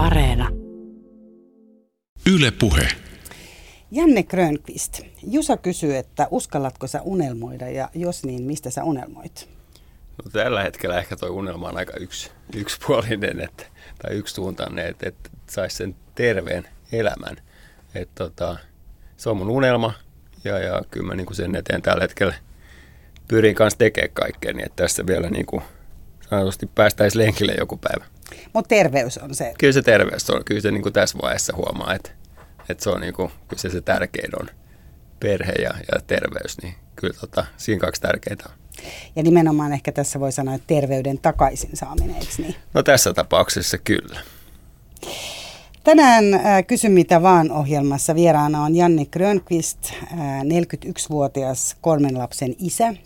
Areena. Yle Puhe. Janne Grönqvist, Jusa kysyy, että uskallatko sä unelmoida ja jos niin, mistä sä unelmoit? No, tällä hetkellä ehkä tuo unelma on aika yksi, yksipuolinen että, tai yksisuuntainen, että, että saisi sen terveen elämän. Että, tota, se on mun unelma ja, ja kyllä mä niin sen eteen tällä hetkellä pyrin kanssa tekemään kaikkea, niin että tässä vielä niin kuin, sanotusti päästäisiin lenkille joku päivä. Mutta terveys on se. Kyllä se terveys on. Kyllä se niin kuin tässä vaiheessa huomaa, että, että se on niin kuin, kyllä se, se tärkein on perhe ja, ja terveys. Niin kyllä tota, siinä kaksi tärkeitä on. Ja nimenomaan ehkä tässä voi sanoa, että terveyden takaisin saaminen, eikö niin? No tässä tapauksessa kyllä. Tänään äh, Kysy mitä vaan ohjelmassa vieraana on Janne Grönqvist, äh, 41-vuotias kolmen lapsen isä, äh,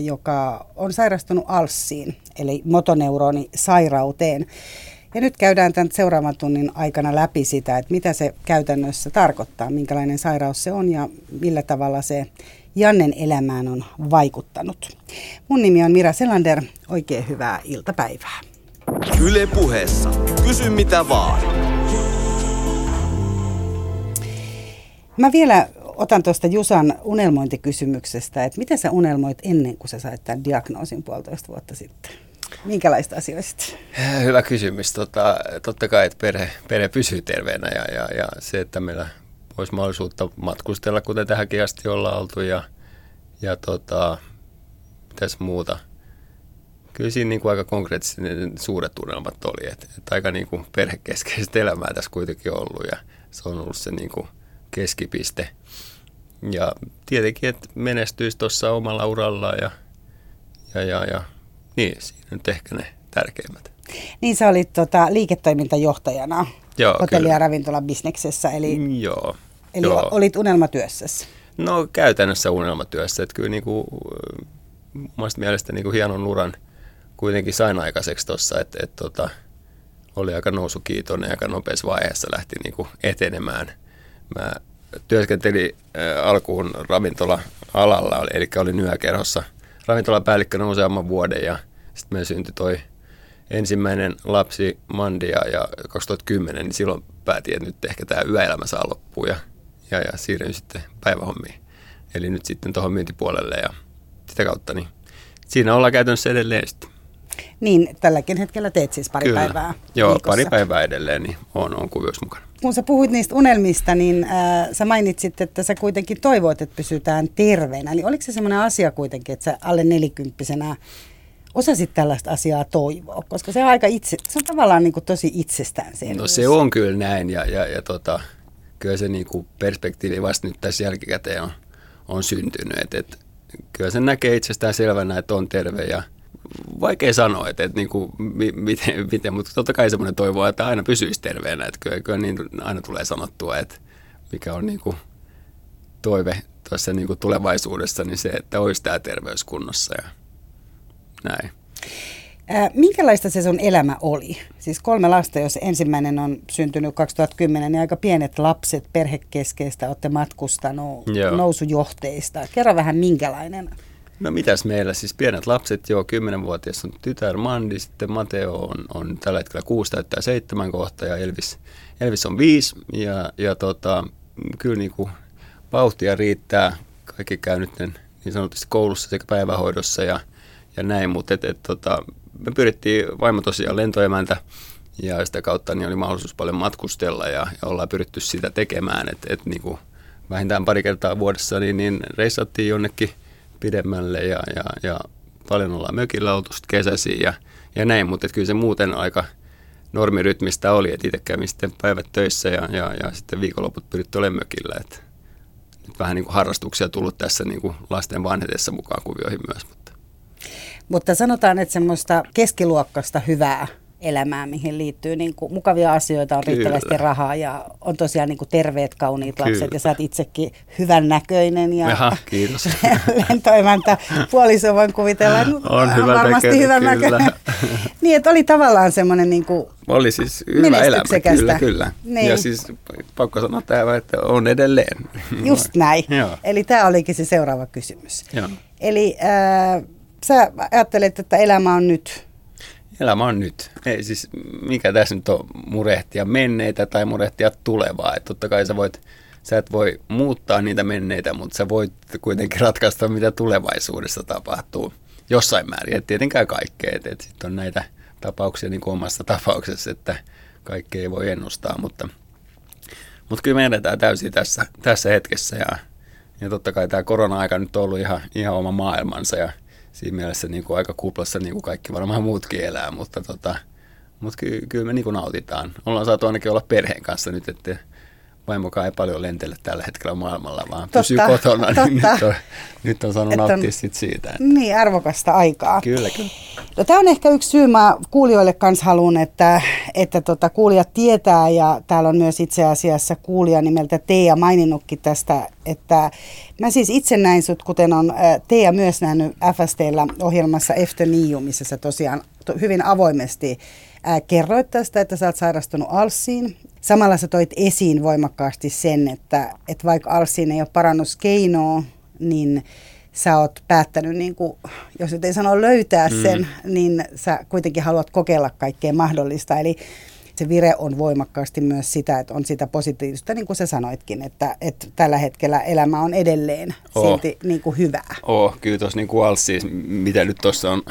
joka on sairastunut alssiin, eli motoneuronisairauteen. Ja nyt käydään tämän seuraavan tunnin aikana läpi sitä, että mitä se käytännössä tarkoittaa, minkälainen sairaus se on ja millä tavalla se Jannen elämään on vaikuttanut. Mun nimi on Mira Selander, oikein hyvää iltapäivää. Yle puheessa. Kysy mitä vaan. Mä vielä otan tuosta Jusan unelmointikysymyksestä, että mitä sä unelmoit ennen kuin sä sait tämän diagnoosin puolitoista vuotta sitten? Minkälaista asioista? Hyvä kysymys. Tota, totta kai, että perhe, perhe pysyy terveenä ja, ja, ja se, että meillä olisi mahdollisuutta matkustella, kuten tähänkin asti ollaan oltu ja, ja tota, mitäs muuta. Kyllä siinä niin kuin aika konkreettisesti suuret unelmat oli, että, että aika niin kuin perhekeskeistä elämää tässä kuitenkin ollut ja se on ollut se niin kuin keskipiste. Ja tietenkin, että menestyisi tuossa omalla uralla ja, ja, ja, ja niin, siinä nyt ehkä ne tärkeimmät. Niin sä olit tota, liiketoimintajohtajana Joo, hotelli- kyllä. ja ravintolabisneksessä, eli, Mm, Joo. eli joo. olit unelmatyössäsi. No käytännössä unelmatyössä, että kyllä niinku, omasta mielestä niinku hienon uran kuitenkin sain aikaiseksi tuossa, että et, tota, oli aika nousukiitoinen ja aika nopeassa vaiheessa lähti niinku etenemään. Mä työskentelin äh, alkuun ravintola-alalla, eli olin yökerhossa ravintolapäällikkönä useamman vuoden ja sitten meillä syntyi toi ensimmäinen lapsi Mandi ja, ja 2010, niin silloin päätin, että nyt ehkä tämä yöelämä saa loppua ja, ja, ja siirryin sitten päivähommiin. Eli nyt sitten tuohon myyntipuolelle ja sitä kautta, niin siinä ollaan käytännössä edelleen sitten. Niin, tälläkin hetkellä teet siis pari päivää Joo, viikossa. pari päivää edelleen, niin on, on kuvioissa mukana. Kun sä puhuit niistä unelmista, niin äh, sä mainitsit, että sä kuitenkin toivoit, että pysytään terveenä. Eli oliko se semmoinen asia kuitenkin, että sä alle nelikymppisenä osasit tällaista asiaa toivoa? Koska se on aika itse, se on tavallaan niin kuin tosi itsestäänselvyys. No se on kyllä näin ja, ja, ja tota, kyllä se niinku perspektiivi vasta nyt tässä jälkikäteen on, on syntynyt. Et, et, kyllä se näkee itsestään selvänä, että on terve ja vaikea sanoa, että, että niinku, mi, miten, miten, mutta totta kai semmoinen toivoa, että aina pysyisi terveenä. Että kyllä, kyllä niin aina tulee sanottua, että mikä on niinku toive tuossa niinku tulevaisuudessa, niin se, että olisi tämä terveys kunnossa ja näin. Minkälaista se sun elämä oli? Siis kolme lasta, jos ensimmäinen on syntynyt 2010, niin aika pienet lapset, perhekeskeistä, olette matkustanut Joo. nousujohteista. Kerro vähän minkälainen. No mitäs meillä, siis pienet lapset, joo, 10-vuotias on tytär Mandi, sitten Mateo on, on tällä hetkellä 6 täyttää 7 kohta ja Elvis, Elvis on 5 ja, ja tota, kyllä niin kuin vauhtia riittää, kaikki käy nyt niin sanotusti koulussa sekä päivähoidossa ja, ja näin, mutta et, et, tota, me pyrittiin vaimo tosiaan lentoemäntä ja sitä kautta niin oli mahdollisuus paljon matkustella ja, ja ollaan pyritty sitä tekemään, että et, niin vähintään pari kertaa vuodessa niin, niin reissattiin jonnekin pidemmälle ja, ja, ja paljon ollaan mökillä oltu kesäisiin ja, ja näin, mutta kyllä se muuten aika normirytmistä oli, että itse kävin sitten päivät töissä ja, ja, ja sitten viikonloput pyritty olemaan mökillä, että nyt vähän niin kuin harrastuksia tullut tässä niin kuin lasten vanhetessa mukaan kuvioihin myös, mutta Mutta sanotaan, että semmoista keskiluokkaista hyvää elämää, mihin liittyy niin kuin mukavia asioita, on Kyllä. riittävästi rahaa ja on tosiaan niin kuin terveet, kauniit lapset Kyllä. ja sä oot itsekin hyvän näköinen ja Jaha, kiitos. lentoimäntä puoliso voin kuvitella, että On hyvän varmasti näköinen, hyvän kyllä. näköinen. niin, että oli tavallaan semmoinen niin kuin, Oli siis hyvä elämä, kyllä, kyllä. Niin. Ja siis pakko sanoa tähän, että on edelleen. just näin. Joo. Eli tämä olikin se seuraava kysymys. Joo. Eli äh, sä ajattelet, että elämä on nyt elämä on nyt. Ei siis, mikä tässä nyt on murehtia menneitä tai murehtia tulevaa. Et totta kai sä voit, sä et voi muuttaa niitä menneitä, mutta sä voit kuitenkin ratkaista, mitä tulevaisuudessa tapahtuu jossain määrin. Et tietenkään kaikkea. Et, sitten on näitä tapauksia niin kuin omassa tapauksessa, että kaikkea ei voi ennustaa, mutta, mutta kyllä me edetään täysin tässä, tässä hetkessä ja, ja totta kai tämä korona-aika nyt on ollut ihan, ihan oma maailmansa ja siinä mielessä niin kuin aika kuplassa niin kuin kaikki varmaan muutkin elää, mutta, tota, mutta ky, kyllä me niin kuin nautitaan. Ollaan saatu ainakin olla perheen kanssa nyt, että vaimokaan ei paljon lentele tällä hetkellä maailmalla, vaan totta, pysyy kotona, totta. niin nyt on, nyt on saanut nauttia sit siitä. Että... Niin, arvokasta aikaa. Kyllä, kyllä. No, tämä on ehkä yksi syy, mä kuulijoille kanssa haluan, että, että tota, kuulijat tietää, ja täällä on myös itse asiassa kuulija nimeltä Teija maininnutkin tästä, että mä siis itse näin sut, kuten on Teija myös nähnyt FSTllä ohjelmassa Efter Niu, missä sä tosiaan hyvin avoimesti kerroit tästä, että sä oot sairastunut alssiin. Samalla sä toit esiin voimakkaasti sen, että, että vaikka alssiin ei ole parannuskeinoa, niin sä oot päättänyt, niin kuin, jos et ei sano löytää mm. sen, mm. niin sä kuitenkin haluat kokeilla kaikkea mahdollista. Eli se vire on voimakkaasti myös sitä, että on sitä positiivista, niin kuin sä sanoitkin, että, että tällä hetkellä elämä on edelleen oh. silti niin kuin hyvää. Oh, kyllä tuossa niin kuin siis, mitä nyt tuossa on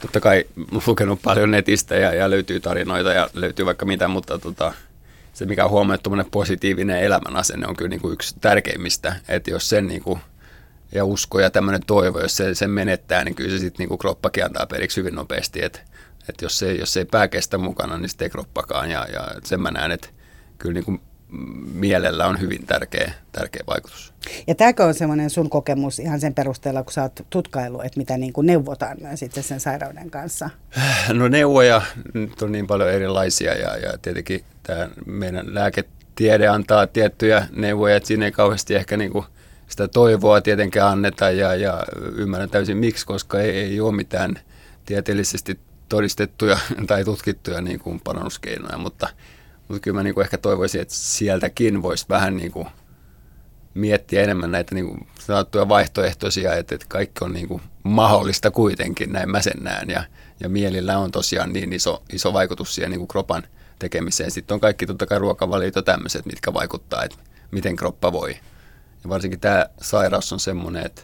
totta kai lukenut paljon netistä ja, ja löytyy tarinoita ja löytyy vaikka mitä, mutta tota, se mikä on huomioon, että positiivinen elämän asenne on kyllä niin kuin yksi tärkeimmistä, että jos sen niin kuin, ja usko ja tämmöinen toivo, jos se sen menettää, niin kyllä se sitten niin kroppakin antaa periksi hyvin nopeasti, että, että jos, se, jos se ei pää kestä mukana, niin sitten ei kroppakaan ja, ja sen mä näen, että kyllä niin kuin mielellä on hyvin tärkeä, tärkeä vaikutus. Ja tämäkö on semmoinen sun kokemus ihan sen perusteella, kun sä oot tutkailu, että mitä niin kuin neuvotaan myös itse sen sairauden kanssa? No neuvoja nyt on niin paljon erilaisia ja, ja tietenkin tämä meidän lääketiede antaa tiettyjä neuvoja, että siinä ei kauheasti ehkä niin kuin sitä toivoa tietenkään anneta ja, ja ymmärrän täysin miksi, koska ei, ei ole mitään tieteellisesti todistettuja tai tutkittuja niin kuin parannuskeinoja, mutta – mutta kyllä mä niin kuin ehkä toivoisin, että sieltäkin voisi vähän niin kuin miettiä enemmän näitä niin kuin sanottuja vaihtoehtoisia, että, että kaikki on niin kuin mahdollista kuitenkin, näin mä sen näen. Ja, ja mielillä on tosiaan niin iso, iso vaikutus siihen niin kuin kropan tekemiseen. Sitten on kaikki totta kai ruokavaliot tämmöiset, mitkä vaikuttaa, että miten kroppa voi. Ja varsinkin tämä sairaus on semmoinen, että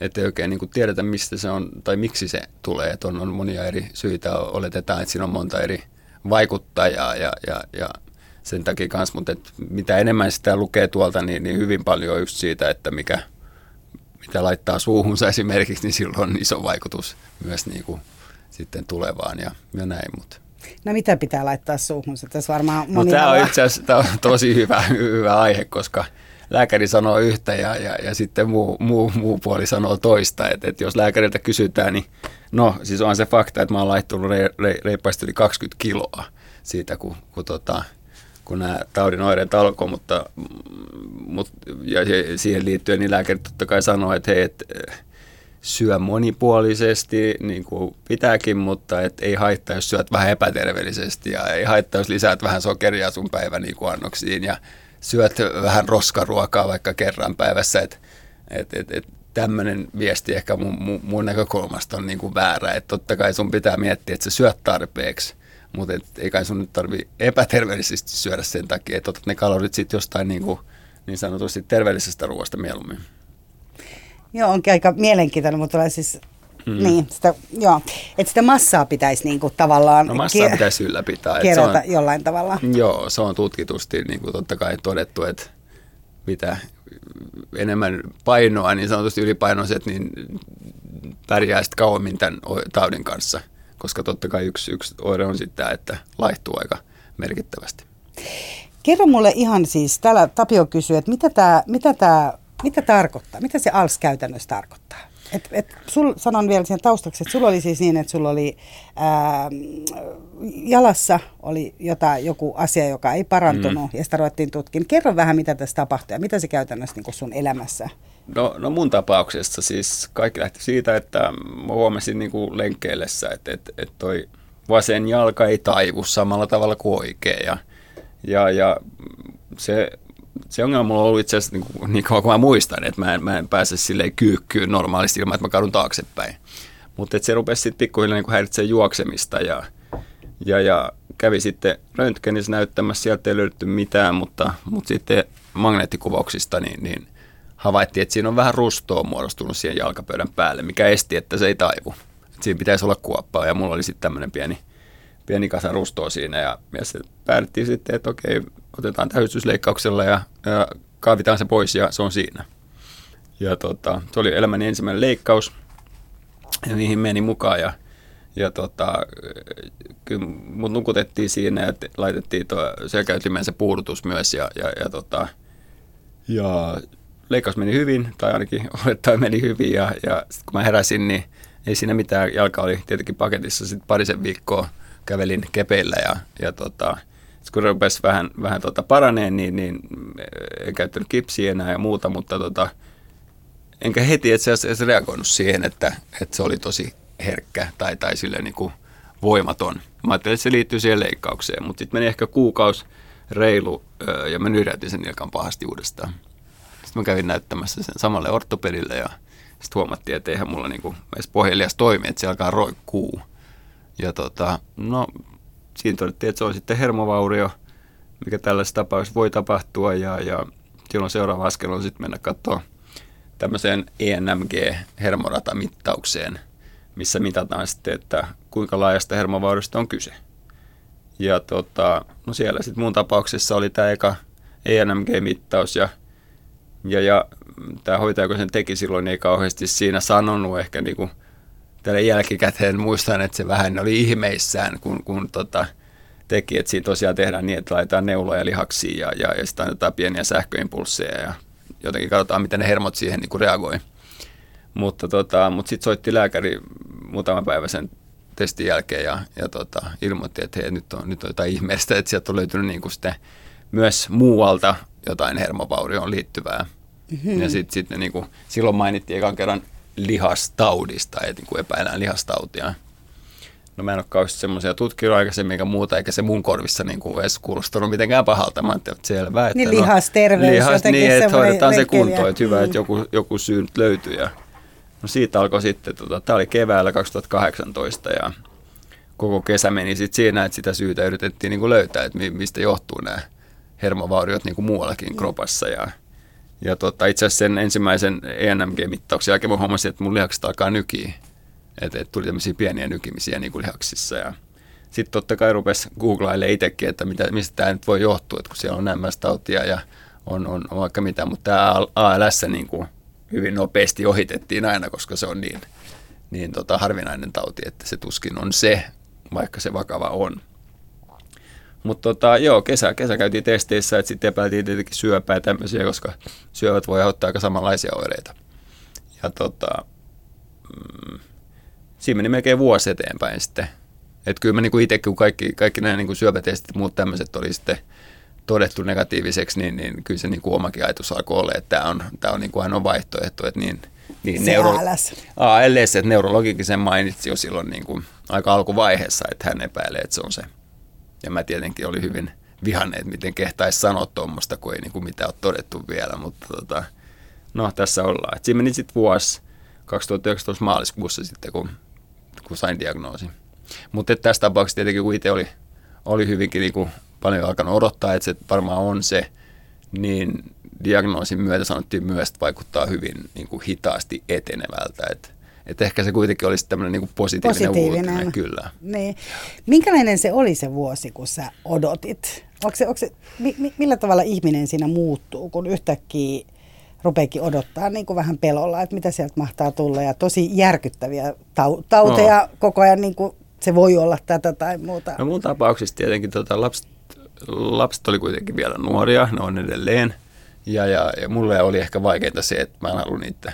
että ei oikein niin kuin tiedetä, mistä se on tai miksi se tulee. Että on, on monia eri syitä, oletetaan, että siinä on monta eri vaikuttajaa ja, ja, ja sen takia kans, mutta et mitä enemmän sitä lukee tuolta, niin, niin hyvin paljon on just siitä, että mikä, mitä laittaa suuhunsa esimerkiksi, niin silloin on iso vaikutus myös niin kuin sitten tulevaan ja, ja näin. Mutta. No mitä pitää laittaa suuhunsa? Tässä varmaan moni no, tämä on itse asiassa tämä on tosi hyvä, hyvä aihe, koska lääkäri sanoo yhtä ja, ja, ja sitten muu, muu, muu puoli sanoo toista. Et, et jos lääkäriltä kysytään, niin no siis on se fakta, että mä oon laittunut re, re, reippaasti yli 20 kiloa siitä, kun, kun, tota, kun nämä taudin oireet alkoi, mutta, mutta ja siihen liittyen niin lääkäri totta kai sanoo, että hei, et, syö monipuolisesti, niin kuin pitääkin, mutta et ei haittaa, jos syöt vähän epäterveellisesti ja ei haittaa, jos lisäät vähän sokeria sun päivän niin annoksiin ja syöt vähän roskaruokaa vaikka kerran päivässä, että et, et, et, tämmöinen viesti ehkä mun, mun, näkökulmasta on niin kuin väärä, että totta kai sun pitää miettiä, että sä syöt tarpeeksi, mutta et, ei kai sun nyt tarvi epäterveellisesti syödä sen takia, että otat ne kalorit sitten jostain niin, kuin, niin sanotusti terveellisestä ruoasta mieluummin. Joo, onkin aika mielenkiintoinen, mutta siis Mm. Niin, sitä, joo. Että sitä massaa pitäisi niinku tavallaan... No massaa pitäisi ylläpitää. Kerätä on, jollain tavalla. Joo, se on tutkitusti niin kuin totta kai todettu, että mitä enemmän painoa, niin sanotusti ylipainoiset, niin pärjää sitten kauemmin tämän taudin kanssa. Koska totta kai yksi, yksi oire on sitten tämä, että laihtuu aika merkittävästi. Kerro mulle ihan siis, täällä Tapio kysyy, että mitä tämä mitä tää, mitä tarkoittaa, mitä se ALS käytännössä tarkoittaa? Et, et sul, sanon vielä sen taustaksi, että sulla oli siis niin, että sulla oli ää, jalassa oli jotain, joku asia, joka ei parantunut mm. ja sitä ruvettiin tutkin. Kerro vähän, mitä tässä tapahtui ja mitä se käytännössä niin sun elämässä? No, no mun tapauksessa siis kaikki lähti siitä, että mä huomasin niin kuin lenkkeellessä, että, että, että toi vasen jalka ei taivu samalla tavalla kuin oikea ja, ja, ja se se ongelma mulla on ollut itse asiassa niin, niin kauan kuin mä muistan, että mä en, mä en pääse silleen kyykkyyn normaalisti ilman, että mä kadun taaksepäin. Mutta se rupesi sitten pikkuhiljaa niin häiritsemään juoksemista ja, ja, ja kävi sitten röntgenissä näyttämässä, sieltä ei löydetty mitään, mutta, mutta sitten magneettikuvauksista niin, niin havaittiin, että siinä on vähän rustoa muodostunut siihen jalkapöydän päälle, mikä esti, että se ei taivu. Et siinä pitäisi olla kuoppaa ja mulla oli sitten tämmöinen pieni, pieni kasa rustoa siinä ja, ja se päätettiin sitten, että okei, otetaan tähystysleikkauksella ja, ja kaavitaan se pois ja se on siinä. Ja tota, se oli elämäni ensimmäinen leikkaus ja niihin meni mukaan ja, ja tota, kyllä mut nukutettiin siinä ja laitettiin selkäytimeen se puudutus myös ja, ja, ja, tota, ja leikkaus meni hyvin, tai ainakin olettaen meni hyvin, ja, ja sitten kun mä heräsin, niin ei siinä mitään, jalka oli tietenkin paketissa, sitten parisen viikkoa kävelin kepeillä, ja, ja tota, kun rupesi vähän, vähän tota paraneen, niin, niin en käyttänyt kipsiä enää ja muuta, mutta tota, enkä heti itse asiassa reagoinut siihen, että, että se oli tosi herkkä tai, tai sille niin kuin voimaton. Mä ajattelin, että se liittyy siihen leikkaukseen, mutta sitten meni ehkä kuukausi reilu ja mä nyräytin sen nilkan pahasti uudestaan. Sitten mä kävin näyttämässä sen samalle ortopedille ja sitten huomattiin, että eihän mulla niinku edes pohjelias toimi, että se alkaa roikkuu. Ja tota, no siinä todettiin, että se on sitten hermovaurio, mikä tällaisessa tapauksessa voi tapahtua ja, ja silloin seuraava askel on sitten mennä katsoa tämmöiseen ENMG-hermoratamittaukseen, missä mitataan sitten, että kuinka laajasta hermovauriosta on kyse. Ja tota, no siellä sitten mun tapauksessa oli tämä eka ENMG-mittaus ja, ja, ja tämä hoitaja, kun sen teki silloin, ei kauheasti siinä sanonut ehkä niin tälle jälkikäteen muistan, että se vähän oli ihmeissään, kun, kun tota, teki, että siinä tosiaan tehdään niin, että laitetaan neuloja lihaksiin ja, ja, ja sitten annetaan pieniä sähköimpulsseja ja jotenkin katsotaan, miten ne hermot siihen niin kuin reagoi. Mutta, tota, mutta sitten soitti lääkäri muutama päivä sen testin jälkeen ja, ja tota, ilmoitti, että hei, nyt, on, nyt on jotain ihmeellistä, että sieltä on löytynyt niin kuin sitten myös muualta jotain hermovaurioon liittyvää. Mm-hmm. Ja sitten sit, niin kuin, silloin mainittiin ekan kerran lihastaudista, että niin kuin epäillään lihastautia. No mä en ole kauheasti semmoisia tutkinut aikaisemmin eikä muuta, eikä se mun korvissa niin kuin edes kuulostanut mitenkään pahalta. Mä ajattelin, että selvä. Että niin no, lihasterveys lihas, niin, että hoidetaan se kuntoon, että hyvä, mm. että joku, joku syy nyt löytyy. Ja, no siitä alkoi sitten, tota, tämä oli keväällä 2018 ja koko kesä meni sitten siinä, että sitä syytä yritettiin niin kuin löytää, että mistä johtuu nämä hermovauriot niin kuin muuallakin mm. kropassa. Ja, ja tota, itse asiassa sen ensimmäisen ENMG-mittauksen jälkeen mä huomasin, että mun lihakset alkaa nykiä. Että et tuli tämmöisiä pieniä nykimisiä niin kuin lihaksissa. Ja sitten totta kai rupesi googlailemaan itsekin, että mitä, mistä tämä nyt voi johtua, että kun siellä on MS-tautia ja on, on, on vaikka mitä, mutta tämä ALS niin kuin hyvin nopeasti ohitettiin aina, koska se on niin, niin tota, harvinainen tauti, että se tuskin on se, vaikka se vakava on. Mutta tota, joo, kesä, kesä käytiin testeissä, että sitten epäiltiin tietenkin syöpää ja tämmöisiä, koska syövät voi aiheuttaa aika samanlaisia oireita. Ja tota, mm, siinä meni melkein vuosi eteenpäin sitten. Että kyllä mä niinku itse, kun kaikki, kaikki nämä niinku syöpätestit ja muut tämmöiset oli sitten todettu negatiiviseksi, niin, niin kyllä se niinku omakin ajatus alkoi olla, että tämä on, tää on niinku ainoa vaihtoehto, että niin, niin se neuro... ALS, että neurologikin sen mainitsi jo silloin niinku aika alkuvaiheessa, että hän epäilee, että se on se ja mä tietenkin oli hyvin vihanne, että miten kehtaisi sanoa tuommoista, kun ei niin kuin mitään ole todettu vielä. Mutta tota, no tässä ollaan. Et siinä meni sitten vuosi 2019 maaliskuussa sitten, kun, kun sain diagnoosin. Mutta tässä tapauksessa tietenkin, kun itse oli, oli hyvinkin niin kuin paljon alkanut odottaa, että se varmaan on se, niin diagnoosin myötä sanottiin myös, että vaikuttaa hyvin niin kuin hitaasti etenevältä. Että että ehkä se kuitenkin olisi tämmöinen niin positiivinen, positiivinen uutinen, kyllä. Niin. Minkälainen se oli se vuosi, kun sä odotit? Onko se, onko se, mi, millä tavalla ihminen siinä muuttuu, kun yhtäkkiä rupeekin odottaa niin kuin vähän pelolla, että mitä sieltä mahtaa tulla. Ja tosi järkyttäviä tau- tauteja no. koko ajan, niin kuin se voi olla tätä tai muuta. No mun tapauksessa tietenkin tota, lapset, lapset oli kuitenkin vielä nuoria, ne on edelleen. Ja, ja, ja mulle oli ehkä vaikeinta se, että mä en halua niitä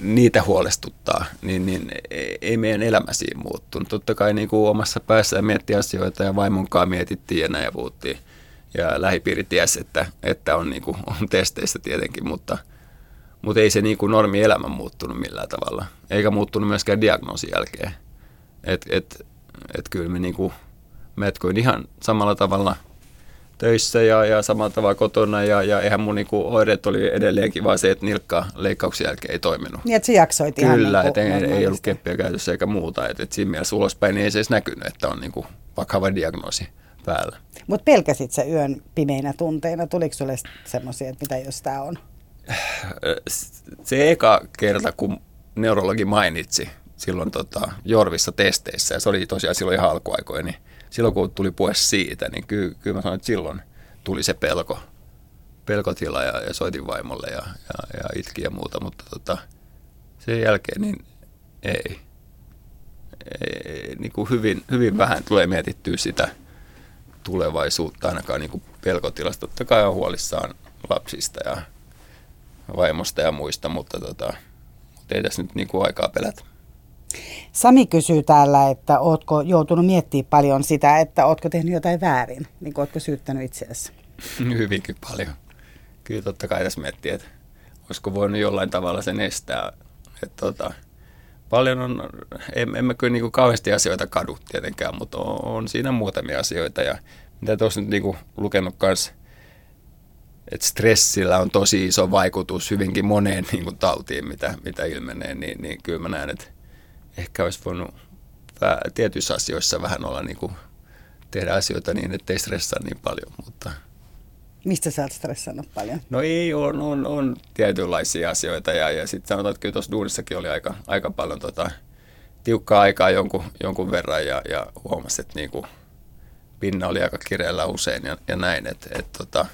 niitä huolestuttaa, niin, niin ei meidän elämä siinä muuttunut. Totta kai niin kuin omassa päässä miettii asioita ja vaimonkaan mietittiin ja näin ja puhuttiin. Ja lähipiiri tiesi, että, että on, niin kuin, on testeissä tietenkin, mutta, mutta ei se niin kuin normi elämä muuttunut millään tavalla. Eikä muuttunut myöskään diagnoosin jälkeen. Et, et, et kyllä me niin kuin, mä ihan samalla tavalla töissä ja, ja samalla tavalla kotona ja, ja eihän mun niinku oireet oli edelleenkin vaan se, että nilkka leikkauksen jälkeen ei toiminut. Niin, että se jaksoit ihan Kyllä, niin ei, ei ollut keppiä käytössä eikä muuta. Et, et siinä mielessä ulospäin niin ei se edes näkynyt, että on niinku vakava diagnoosi päällä. Mutta pelkäsit sä yön pimeinä tunteina? Tuliko sulle semmoisia, että mitä jos tämä on? Se eka kerta, kun neurologi mainitsi silloin tota, Jorvissa testeissä, ja se oli tosiaan silloin ihan alkuaikoina, niin silloin kun tuli puhe siitä, niin kyllä, kyllä mä sanoin, että silloin tuli se pelko, pelkotila ja, ja soitin vaimolle ja, ja, ja itki ja muuta, mutta tota, sen jälkeen niin ei. ei niin kuin hyvin, hyvin vähän tulee mietittyä sitä tulevaisuutta ainakaan niin kuin pelkotilasta. Totta kai on huolissaan lapsista ja vaimosta ja muista, mutta, tota, ei tässä nyt niin kuin aikaa pelätä. Sami kysyy täällä, että ootko joutunut miettimään paljon sitä, että ootko tehnyt jotain väärin, niin kuin ootko syyttänyt itseäsi? Hyvinkin paljon. Kyllä totta kai tässä miettii, että olisiko voinut jollain tavalla sen estää. Että tota, paljon on, en mä kyllä niin kuin kauheasti asioita kadu tietenkään, mutta on, on siinä muutamia asioita. Ja mitä tuossa nyt niin kuin lukenut kanssa, että stressillä on tosi iso vaikutus hyvinkin moneen niin kuin tautiin, mitä, mitä ilmenee, niin, niin kyllä mä näen, että ehkä olisi voinut tietyissä asioissa vähän olla niin kuin, tehdä asioita niin, että ei stressaa niin paljon, mutta Mistä sä oot stressannut paljon? No ei, on, on, on tietynlaisia asioita ja, ja sitten sanotaan, että kyllä tuossa duunissakin oli aika, aika paljon tota, tiukkaa aikaa jonkun, jonkun verran ja, ja huomasi, että niinku, pinna oli aika kireellä usein ja, ja näin, että et, tota,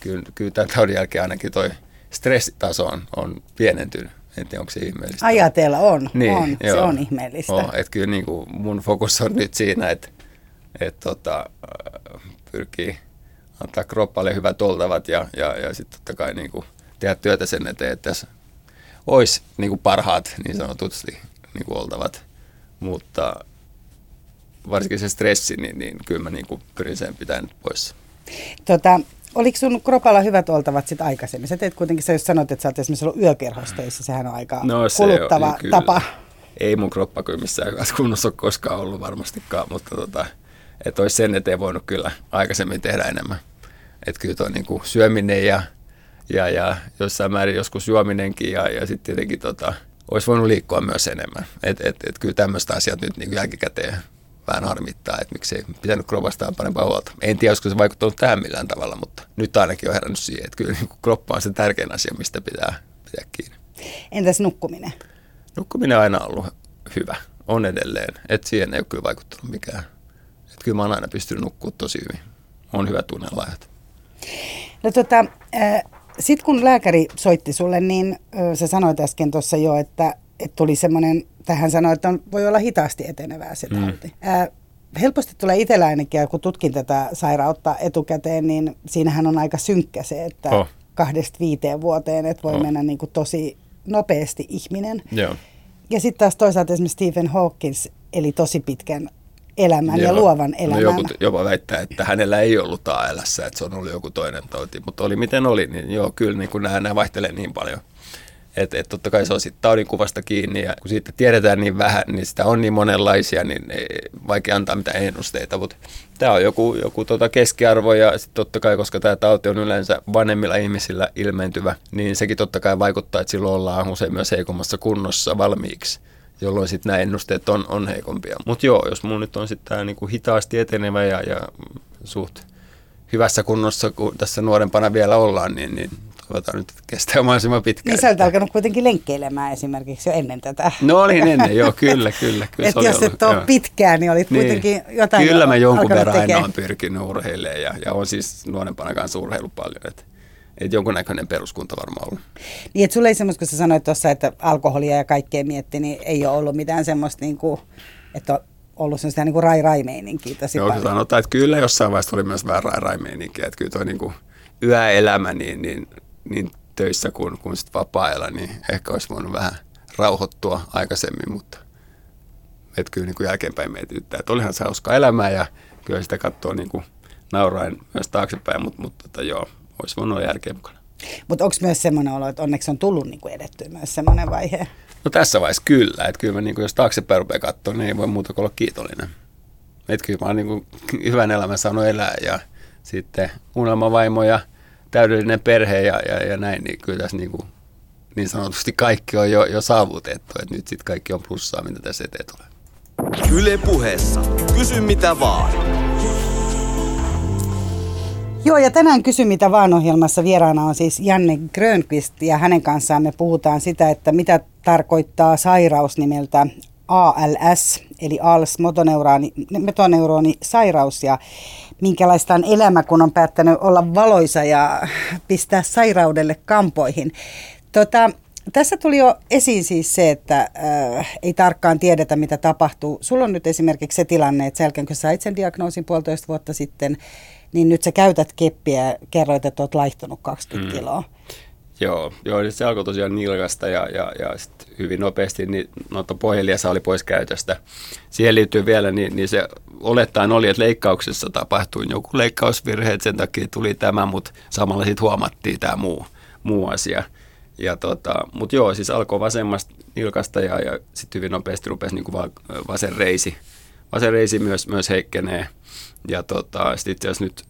kyllä, kyllä tämän taudin jälkeen ainakin toi stressitaso on, on pienentynyt. Tiedä, onko se ihmeellistä. Ajatella on, Niin, on. se joo. on ihmeellistä. Oh, että kyllä niin kuin mun fokus on nyt siinä, että et, tota, äh, pyrkii antaa kroppalle hyvät oltavat ja, ja, ja sitten totta kai niin kuin tehdä työtä sen eteen, että tässä olisi niin kuin parhaat niin sanotusti niin kuin oltavat, mutta varsinkin se stressi, niin, niin kyllä mä niin kuin pyrin sen pitämään pois. Tota, oliko sun kropalla hyvät oltavat sit aikaisemmin? Sä teet kuitenkin, sä jos sanot, että sä oot esimerkiksi ollut yökerhostöissä, sehän on aika No, se kuluttava on, kyllä. tapa. Ei mun kroppa kyllä missään kunnossa ole koskaan ollut varmastikaan, mutta tota, että olisi sen eteen voinut kyllä aikaisemmin tehdä enemmän. Että kyllä tuo niinku syöminen ja, ja, ja jossain määrin joskus juominenkin ja, ja sitten tietenkin tota, olisi voinut liikkua myös enemmän. Että et, et kyllä tämmöistä asiat nyt niinku jälkikäteen vähän harmittaa, että miksei pitänyt kropastaan parempaa huolta. En tiedä, olisiko se vaikuttanut tähän millään tavalla, mutta nyt ainakin on herännyt siihen, että kyllä niinku kroppa on se tärkein asia, mistä pitää pitää kiinni. Entäs nukkuminen? Nukkuminen on aina ollut hyvä, on edelleen. Et siihen ei ole kyllä vaikuttanut mikään. Et kyllä mä oon aina pystynyt nukkumaan tosi hyvin. On hyvä tunnelajat. No tota, äh, sitten kun lääkäri soitti sulle, niin äh, sä sanoit äsken tuossa jo, että, että tuli semmoinen, tähän sanoi, että on, voi olla hitaasti etenevää se tauti. Mm. Äh, helposti tulee itsellä ainakin, kun tutkin tätä sairautta etukäteen, niin siinähän on aika synkkä se, että Oh. kahdesta viiteen vuoteen, että voi Oh. mennä niin kuin tosi nopeasti ihminen. Joo. Ja sitten taas toisaalta esimerkiksi Stephen Hawkins eli tosi pitkän elämän ja luovan elämän. No joku jopa väittää, että hänellä ei ollut ALS, että se on ollut joku toinen tauti. Mutta oli miten oli, niin joo, kyllä niin kuin nämä, nämä vaihtelee niin paljon. Että et totta kai se on sitten taudin kuvasta kiinni ja kun siitä tiedetään niin vähän, niin sitä on niin monenlaisia, niin ei, vaikea antaa mitään ennusteita. Mutta tämä on joku, joku tota keskiarvo ja sitten totta kai, koska tämä tauti on yleensä vanhemmilla ihmisillä ilmentyvä, niin sekin totta kai vaikuttaa, että silloin ollaan usein myös heikommassa kunnossa valmiiksi jolloin sitten nämä ennusteet on, on heikompia. Mutta joo, jos mun nyt on sitten tämä niinku hitaasti etenevä ja, ja suht hyvässä kunnossa, kun tässä nuorempana vielä ollaan, niin, niin toivotaan nyt, että kestää mahdollisimman pitkään. Niin sä olet alkanut kuitenkin lenkkeilemään esimerkiksi jo ennen tätä. No olin ennen, joo, kyllä, kyllä. kyllä Et se oli jos ollut, et ole joo. pitkään, niin olit kuitenkin jotain Kyllä mä jonkun verran aina olen pyrkinyt urheilemaan ja, ja on siis nuorempana kanssa urheilu paljon. Että et jonkunnäköinen peruskunta varmaan ollut. Niin, että sulla ei semmoista, kun sä sanoit tuossa, että alkoholia ja kaikkea mietti, niin ei ole ollut mitään semmoista, niin kuin, että on ollut semmoista niin kuin rai-rai-meininkiä tosi Joo, paljon. sanotaan, että kyllä jossain vaiheessa oli myös vähän raimeininkiä, että kyllä toi niinku yöelämä niin, niin, niin töissä kuin, kuin sit vapaa-ajalla, niin ehkä olisi voinut vähän rauhoittua aikaisemmin, mutta että kyllä niin kuin jälkeenpäin mietityttää, että olihan se hauska elämää ja kyllä sitä katsoo niin kuin nauraen myös taaksepäin, mutta, mutta tota, joo, olisi voinut olla järkeä mukana. Mutta onko myös semmoinen olo, että onneksi on tullut niin kuin edettyä myös semmoinen vaihe? No tässä vaiheessa kyllä, että kyllä mä niin kuin, jos taaksepäin rupeaa katsoa, niin ei voi muuta kuin olla kiitollinen. Että kyllä mä oon niin kuin hyvän elämän saanut elää ja sitten unelmavaimo ja täydellinen perhe ja, ja, ja näin, niin kyllä tässä niin, kuin, niin sanotusti kaikki on jo, jo saavutettu, että nyt sitten kaikki on plussaa, mitä tässä eteen tulee. Yle puheessa. Kysy mitä vaan. Joo, ja tänään Kysy mitä vaan ohjelmassa vieraana on siis Janne Grönqvist ja hänen kanssaan me puhutaan sitä, että mitä tarkoittaa sairaus nimeltä ALS, eli ALS, motoneurooni, motoneurooni sairaus ja minkälaista on elämä, kun on päättänyt olla valoisa ja pistää sairaudelle kampoihin. Tota, tässä tuli jo esiin siis se, että äh, ei tarkkaan tiedetä, mitä tapahtuu. Sulla on nyt esimerkiksi se tilanne, että sen jälkeen, kun sait sen diagnoosin puolitoista vuotta sitten, niin nyt sä käytät keppiä ja kerroit, että oot laihtunut 20 mm. kiloa. Joo, joo se alkoi tosiaan nilkasta ja, ja, ja sit hyvin nopeasti niin noita pohjeliassa oli pois käytöstä. Siihen liittyy vielä, niin, niin se olettaen oli, että leikkauksessa tapahtui joku leikkausvirhe, että sen takia tuli tämä, mutta samalla sitten huomattiin tämä muu, muu asia. Ja tota, mutta joo, siis alkoi vasemmasta nilkasta ja, ja sitten hyvin nopeasti rupesi niin kuin vasen reisi. Vasen reisi myös, myös heikkenee. Ja tota, sitten itse asiassa nyt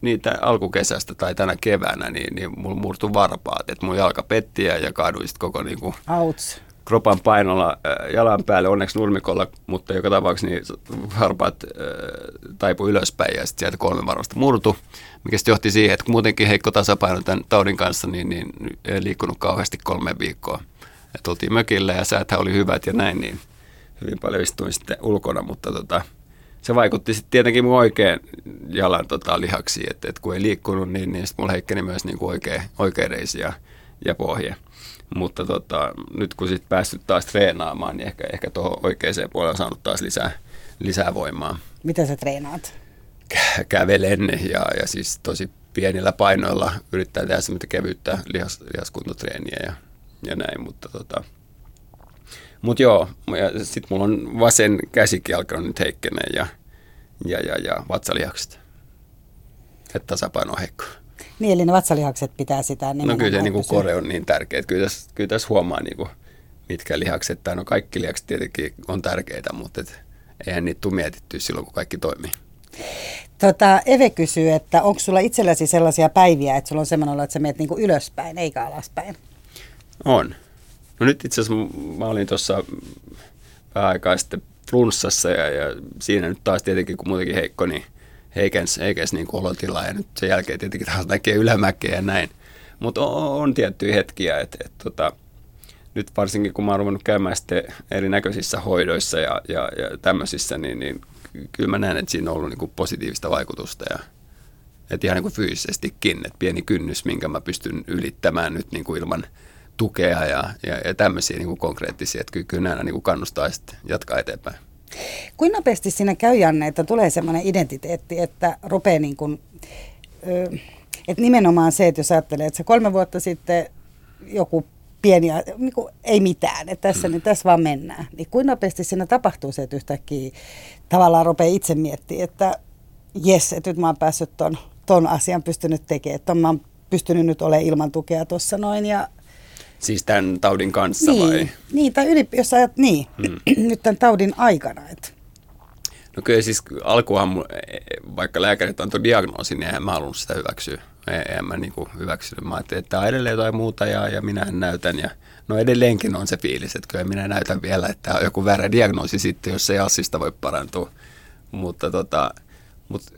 niitä alkukesästä tai tänä keväänä, niin, niin mulla murtui varpaat, että mun jalka petti ja kaaduin sitten koko niin kuin, Outs. kropan painolla äh, jalan päälle, onneksi nurmikolla, mutta joka tapauksessa niin varpaat äh, taipu ylöspäin ja sitten sieltä kolme varmasta murtu, mikä sitten johti siihen, että muutenkin heikko tasapaino tämän taudin kanssa, niin, niin ei liikkunut kauheasti kolme viikkoa. Et oltiin mökillä ja sääthän oli hyvät ja näin, niin hyvin paljon istuin sitten ulkona, mutta tota, se vaikutti sitten tietenkin mun oikein jalan tota, lihaksi, että et kun ei liikkunut, niin, niin sitten mulla heikkeni myös niin kuin oikea, oikea reisi ja, ja pohje. Mutta tota, nyt kun sitten päässyt taas treenaamaan, niin ehkä, ehkä tuohon oikeaan puolelle on saanut taas lisää, lisää voimaa. Mitä sä treenaat? Kä- kävelen ja, ja siis tosi pienillä painoilla yrittää tehdä semmoista kevyyttä lihas, lihaskuntotreeniä ja, ja näin, mutta tota, mutta joo, sitten mulla on vasen käsikin alkanut nyt heikkenee ja, ja, ja, ja vatsalihakset. Että tasapaino on heikko. Niin, eli ne vatsalihakset pitää sitä No kyllä se niin kuin kore on niin tärkeä. Kyllä tässä, kyllä tässä huomaa, niin kuin, mitkä lihakset, tai no kaikki lihakset tietenkin on tärkeitä, mutta et, eihän niitä tule mietittyä silloin, kun kaikki toimii. Tota, Eve kysyy, että onko sulla itselläsi sellaisia päiviä, että sulla on semmoinen olo, että sä meet niin ylöspäin eikä alaspäin? On. No nyt itse asiassa mä olin tuossa vähän aikaa sitten flunssassa ja, ja siinä nyt taas tietenkin kun muutenkin heikko, niin heikens, heikens niin olotila ja nyt sen jälkeen tietenkin taas näkee ylämäkeä ja näin. Mutta on, on tiettyjä hetkiä, että et, tota, nyt varsinkin kun mä oon ruvennut käymään sitten erinäköisissä hoidoissa ja, ja, ja tämmöisissä, niin, niin kyllä mä näen, että siinä on ollut niin kuin positiivista vaikutusta ja että ihan niin kuin fyysisestikin, että pieni kynnys, minkä mä pystyn ylittämään nyt niin kuin ilman – tukea ja, ja, ja tämmöisiä niin kuin konkreettisia, että kyllä, kyllä nämä niin kuin kannustaa sitten jatkaa eteenpäin. Kuinka nopeasti siinä käy, Janne, että tulee semmoinen identiteetti, että rupeaa niin kuin, että nimenomaan se, että jos ajattelee, että se kolme vuotta sitten joku pieni, niin kuin, ei mitään, että tässä, hmm. niin tässä vaan mennään. Niin kuinka nopeasti siinä tapahtuu se, että yhtäkkiä tavallaan rupeaa itse miettimään, että jes, että nyt mä oon päässyt ton, ton asian pystynyt tekemään, että mä oon pystynyt nyt olemaan ilman tukea tuossa noin ja Siis tämän taudin kanssa niin, vai? Niin, tai yli, jos ajat, niin, hmm. nyt tämän taudin aikana. Että. No kyllä siis alkuhan, vaikka lääkärit antoi diagnoosin, niin en mä halunnut sitä hyväksyä. En, en mä niin hyväksynyt. Mä ajattelin, että tämä on edelleen jotain muuta ja, ja minä näytän. Ja, no edelleenkin on se fiilis, että kyllä minä näytän vielä, että on joku väärä diagnoosi sitten, jos ei assista voi parantua. Mutta tota, mutta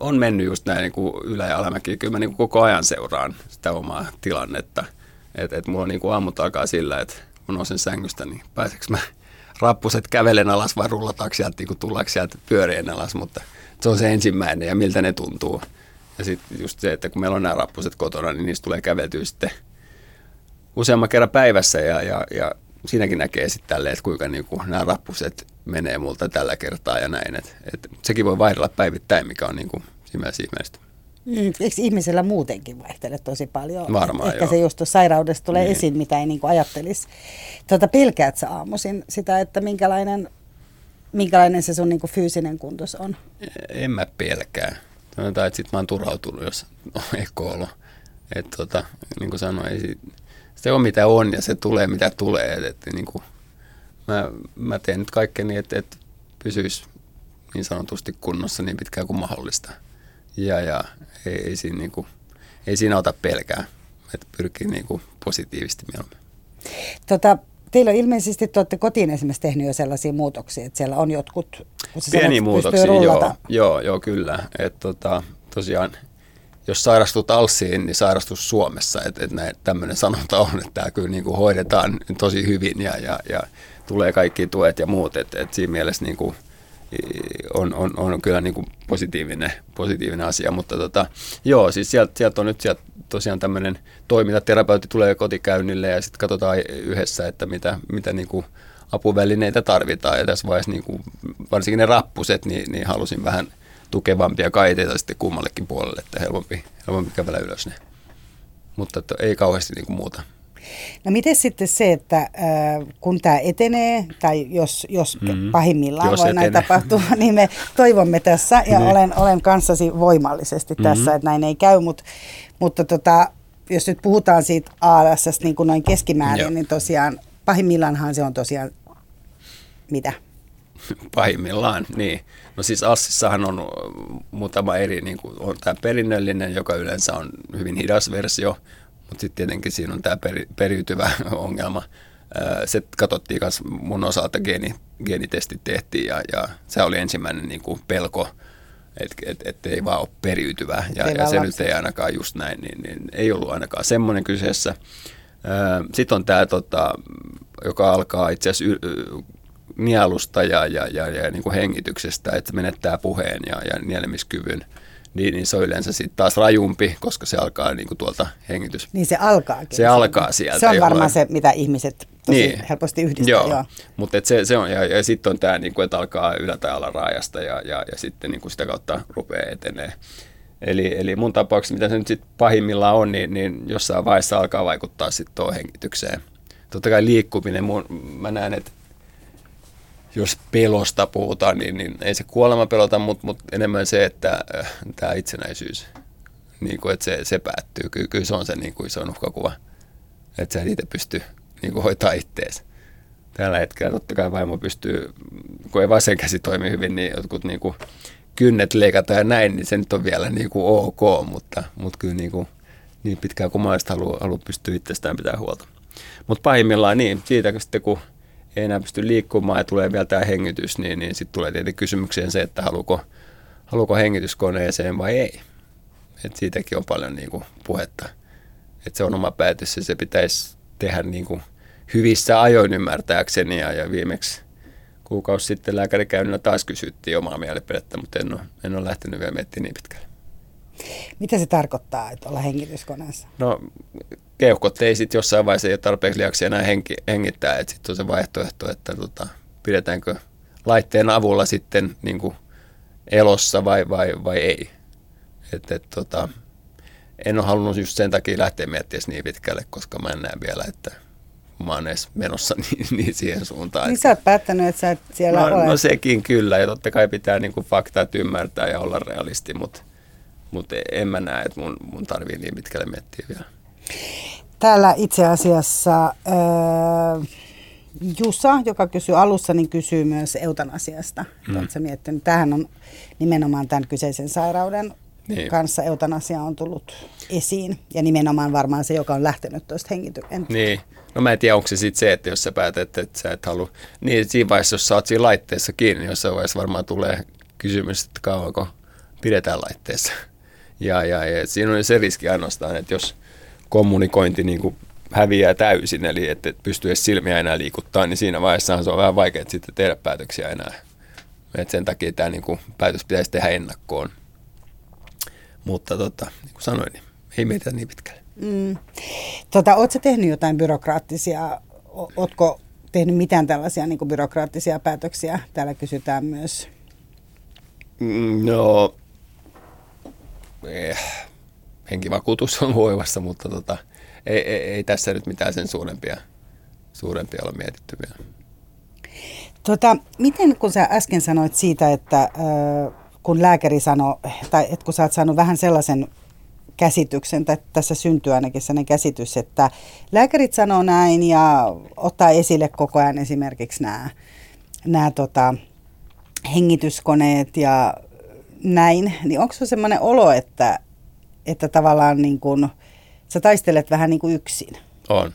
on mennyt just näin niin kuin ylä- ja alamäki. Kyllä mä niin kuin koko ajan seuraan sitä omaa tilannetta – että et mulla on niin kuin aamut alkaa sillä, että kun nousen sängystä, niin pääseekö mä rappuset kävelen alas vai rullataanko sieltä, niin tullaanko sieltä pyörien alas, mutta se on se ensimmäinen ja miltä ne tuntuu. Ja sitten just se, että kun meillä on nämä rappuset kotona, niin niistä tulee käveltyä sitten useamman kerran päivässä ja, ja, ja siinäkin näkee sitten tälleen, että kuinka niin kuin nämä rappuset menee multa tällä kertaa ja näin. Et, et sekin voi vaihdella päivittäin, mikä on niin kuin ihmeellistä. Mm, eikö ihmisellä muutenkin vaihtele tosi paljon? Varmaan, Ehkä joo. se just tuossa sairaudesta tulee niin. esiin, mitä ei niin kuin ajattelisi. Tuota, pelkäät sä aamuisin sitä, että minkälainen, minkälainen se sun niin kuin fyysinen kuntos on? En mä pelkää. Sanotaan, että sit mä oon turhautunut, jos on ekoolo. Että tota, niin kuin sanoin, ei, se on mitä on ja se tulee mitä tulee. Et, et, niin kuin, mä, mä teen nyt kaikkeni, että et pysyisi niin sanotusti kunnossa niin pitkään kuin mahdollista ja, ja ei, ei, siinä, niin kuin, ei siinä ota pelkää, että pyrkii niin kuin positiivisesti mieluummin. Tota, teillä on ilmeisesti, te olette kotiin esimerkiksi tehnyt jo sellaisia muutoksia, että siellä on jotkut, kun Pieni muutoksia, joo, joo, joo, kyllä. Et, tota, tosiaan, jos sairastut alssiin, niin sairastus Suomessa. Et, et tämmöinen sanonta on, että tämä kyllä niin kuin hoidetaan tosi hyvin ja, ja, ja tulee kaikki tuet ja muut. Et, et siinä mielessä niin kuin, on, on, on kyllä niin kuin positiivinen, positiivinen asia, mutta tota, joo, siis sieltä, sieltä on nyt sieltä tosiaan tämmöinen toimintaterapeutti tulee kotikäynnille ja sitten katsotaan yhdessä, että mitä, mitä niin kuin apuvälineitä tarvitaan ja tässä vaiheessa niin kuin, varsinkin ne rappuset, niin, niin halusin vähän tukevampia kaiteita sitten kummallekin puolelle, että helpompi, helpompi kävellä ylös ne. Mutta että ei kauheasti niin kuin muuta. No miten sitten se, että äh, kun tämä etenee, tai jos, jos mm-hmm. pahimmillaan jos voi etenee. näin tapahtua, niin me toivomme tässä, ja niin. olen, olen kanssasi voimallisesti mm-hmm. tässä, että näin ei käy, mut, mutta tota, jos nyt puhutaan siitä ALS niin kuin noin keskimäärin, Joo. niin tosiaan pahimmillaanhan se on tosiaan mitä? Pahimmillaan, niin. No siis Assissahan on muutama eri, niin kuin on tämä perinnöllinen, joka yleensä on hyvin hidas versio, mutta sitten tietenkin siinä on tämä peri, periytyvä ongelma. Se katsottiin myös mun osalta, geeni, geenitesti tehtiin ja, ja se oli ensimmäinen niin kuin pelko, että et, et ei vaan ole periytyvä. Ja, ja se nyt ei ainakaan just näin, niin, niin ei ollut ainakaan semmoinen kyseessä. Sitten on tämä, tota, joka alkaa itse asiassa nielusta ja, ja, ja, ja niin kuin hengityksestä, että menettää puheen ja, ja nielemiskyvyn niin, niin se on yleensä sitten taas rajumpi, koska se alkaa niin kuin tuolta hengitys. Niin se alkaakin. Se alkaa sieltä. Se on varmaan se, mitä ihmiset tosi niin. helposti yhdistää. Joo, joo. mutta se, se on, ja, ja sitten on tämä, niin kuin, että alkaa ylä- tai alaraajasta ja, ja, ja sitten niin kuin sitä kautta rupeaa etenee. Eli, eli mun tapauksessa, mitä se nyt sitten pahimmillaan on, niin, niin jossain vaiheessa alkaa vaikuttaa sitten tuohon hengitykseen. Totta kai liikkuminen, mun, mä näen, että jos pelosta puhutaan, niin, niin ei se kuolema pelota, mutta, mutta enemmän se, että äh, tämä itsenäisyys, niin kuin, että se, se päättyy. Kyllä, kyllä se on se niin kuin iso uhkakuva, että sä itse pysty niin kuin hoitaa ittees. Tällä hetkellä totta kai vaimo pystyy, kun ei vasen käsi toimi hyvin, niin jotkut niin kuin kynnet leikata ja näin, niin se nyt on vielä niin kuin ok, mutta, mutta kyllä niin, kuin, niin pitkään kuin mahdollista haluaa, haluaa pystyä itsestään pitää huolta. Mutta pahimmillaan niin, siitä kun sitten kun ei enää pysty liikkumaan ja tulee vielä tämä hengitys, niin, niin sitten tulee tietenkin kysymykseen se, että haluuko, haluuko hengityskoneeseen vai ei. Et siitäkin on paljon niin kuin, puhetta. Et se on oma päätös ja se pitäisi tehdä niin kuin, hyvissä ajoin ymmärtääkseni ja, ja viimeksi kuukausi sitten lääkärikäynnillä taas kysyttiin omaa mielipidettä, mutta en ole, en ole lähtenyt vielä miettimään niin pitkälle. Mitä se tarkoittaa, että olla hengityskoneessa? No keuhkot ei sitten jossain vaiheessa ei ole tarpeeksi liaksi enää henki, hengittää, että sitten on se vaihtoehto, että tota, pidetäänkö laitteen avulla sitten niin kuin elossa vai, vai, vai ei. Et, et, tota, en ole halunnut just sen takia lähteä miettimään niin pitkälle, koska mä en näe vielä, että mä oon edes menossa niin, niin siihen suuntaan. Niin sä oot päättänyt, että sä et siellä no, ole. No sekin kyllä, ja totta kai pitää niin kuin faktaat ymmärtää ja olla realisti, mutta, mutta en mä näe, että mun, mun tarvii niin pitkälle miettiä vielä. Täällä itse asiassa äh, Jusa, joka kysyy alussa, niin kysyy myös eutanasiasta. Mm. Oletko miettinyt? Tämähän on nimenomaan tämän kyseisen sairauden niin. kanssa eutanasia on tullut esiin. Ja nimenomaan varmaan se, joka on lähtenyt tuosta hengityksestä. Niin. No mä en tiedä, onko se sitten se, että jos sä päätät, että sä et halua. Niin siinä vaiheessa, jos sä oot siinä laitteessa kiinni, niin jossain vaiheessa varmaan tulee kysymys, että kauanko pidetään laitteessa. Ja, ja, ja siinä on se riski ainoastaan, että jos kommunikointi niin kuin häviää täysin, eli että pystyy edes silmiä enää liikuttaa, niin siinä vaiheessa se on vähän vaikea sitten tehdä päätöksiä enää. Et sen takia tämä niin kuin, päätös pitäisi tehdä ennakkoon. Mutta tota, niin kuin sanoin, niin ei meitä niin pitkälle. Mm. Tota, Oletko tehnyt jotain byrokraattisia, oletko tehnyt mitään tällaisia niin kuin byrokraattisia päätöksiä? Täällä kysytään myös. Mm, no, eh, henkivakuutus on voimassa, mutta tota, ei, ei, ei, tässä nyt mitään sen suurempia, suurempia ole mietitty vielä. Tota, miten kun sä äsken sanoit siitä, että äh, kun lääkäri sanoi, tai että kun sä oot saanut vähän sellaisen käsityksen, tai tässä syntyy ainakin sellainen käsitys, että lääkärit sanoo näin ja ottaa esille koko ajan esimerkiksi nämä, nämä tota, hengityskoneet ja näin, niin onko se semmoinen olo, että, että tavallaan niin kuin, sä taistelet vähän niin kuin yksin? On.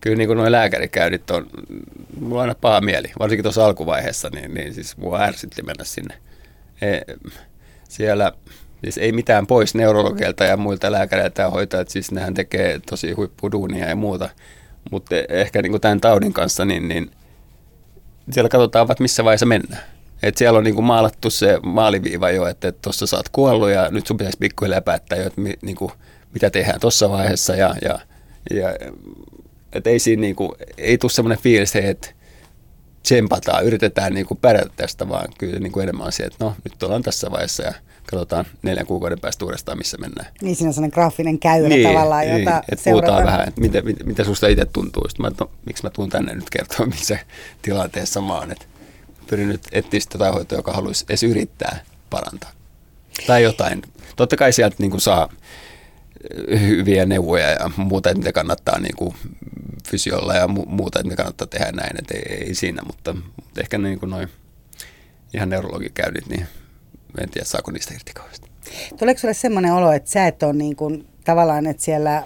Kyllä niin kuin nuo lääkärikäynnit on, mulla on aina paha mieli, varsinkin tuossa alkuvaiheessa, niin, niin siis mua ärsytti mennä sinne. E, siellä siis ei mitään pois neurologeilta ja muilta lääkäreiltä ja hoitajat, siis nehän tekee tosi huippuduunia ja muuta. Mutta ehkä niin kuin tämän taudin kanssa, niin, niin siellä katsotaan, että missä vaiheessa mennään. Et siellä on niin kuin maalattu se maaliviiva jo, että tuossa sä oot kuollut ja nyt sun pitäisi pikkuhiljaa päättää jo, että mi, niin kuin, mitä tehdään tuossa vaiheessa. Ja, ja, ja et ei siinä niin kuin, ei tule semmoinen fiilis, että tsempataan, yritetään niin kuin pärjätä tästä, vaan kyllä niin kuin enemmän on se, että no nyt ollaan tässä vaiheessa ja katsotaan neljän kuukauden päästä uudestaan, missä mennään. Niin siinä on sellainen graafinen käyrä niin, tavallaan, niin, jota että puhutaan vähän, että mitä, mitä, mitä susta itse tuntuu. Sitten mä, no, miksi mä tuun tänne nyt kertoa, missä tilanteessa mä oon. Että pyrin nyt etsiä sitä hoitoa, joka haluaisi edes yrittää parantaa. Tai jotain. Totta kai sieltä niin kuin saa hyviä neuvoja ja muuta, että mitä kannattaa niin kuin fysiolla ja muuta, että mitä kannattaa tehdä näin, että ei, ei siinä, mutta, mutta ehkä niin kuin noin ihan neurologikäynnit, niin en tiedä saako niistä irti kauheasti. Tuleeko sinulle semmoinen olo, että sä et ole niin kuin, tavallaan, että siellä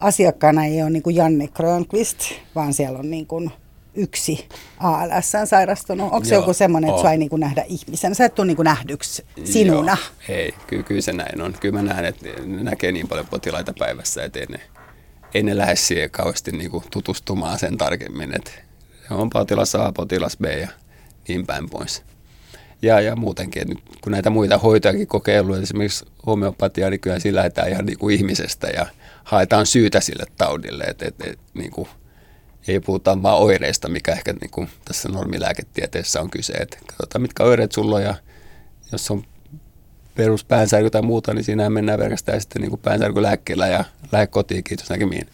asiakkaana ei ole niin kuin Janne Grönqvist, vaan siellä on niin kuin yksi ALS on sairastunut? Onko se joku semmoinen, että sua ei niin kuin nähdä ihmisenä? Sä et tule niin kuin nähdyksi sinuna? Joo, ei, kyllä, kyllä se näin on. Kyllä mä näen, että ne näkee niin paljon potilaita päivässä, että ei ne, ei ne lähde siihen kauheasti niin kuin tutustumaan sen tarkemmin. Että on potilas A, potilas B ja niin päin pois. Ja, ja muutenkin, että nyt kun näitä muita hoitojakin kokeillut, esimerkiksi homeopatiaa, niin kyllä siinä lähdetään ihan niin kuin ihmisestä ja haetaan syytä sille taudille. Että, että, että niin kuin, ei puhuta vain oireista, mikä ehkä niin kuin tässä normilääketieteessä on kyse. Että katsotaan, mitkä oireet sulla on ja jos on peruspäänsärky tai muuta, niin siinä mennään pelkästään sitten niin päänsärkylääkkeellä ja lähde kotiin, kiitos näkemiin.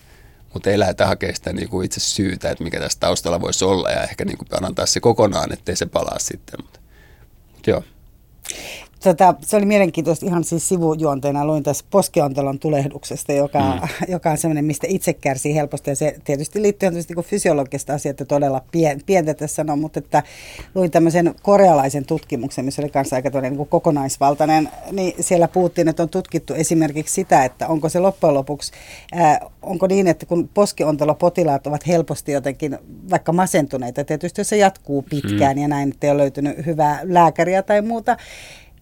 Mutta ei lähdetä hakemaan sitä niin kuin itse syytä, että mikä tässä taustalla voisi olla ja ehkä niin kuin parantaa se kokonaan, ettei se palaa sitten. Mutta, mutta joo. Tota, se oli mielenkiintoista ihan siis sivujuonteena. Luin tässä poskiontelon tulehduksesta, joka, mm. joka on sellainen, mistä itse kärsii helposti. Ja se tietysti liittyy tietysti niin fysiologista asiaa, että todella pien, pientä tässä sanoo, mutta että luin tämmöisen korealaisen tutkimuksen, missä oli kanssa aika niin kuin kokonaisvaltainen. Niin siellä puhuttiin, että on tutkittu esimerkiksi sitä, että onko se loppujen lopuksi, ää, onko niin, että kun poskiontelopotilaat ovat helposti jotenkin vaikka masentuneita, tietysti jos se jatkuu pitkään mm. ja näin, että ei ole löytynyt hyvää lääkäriä tai muuta,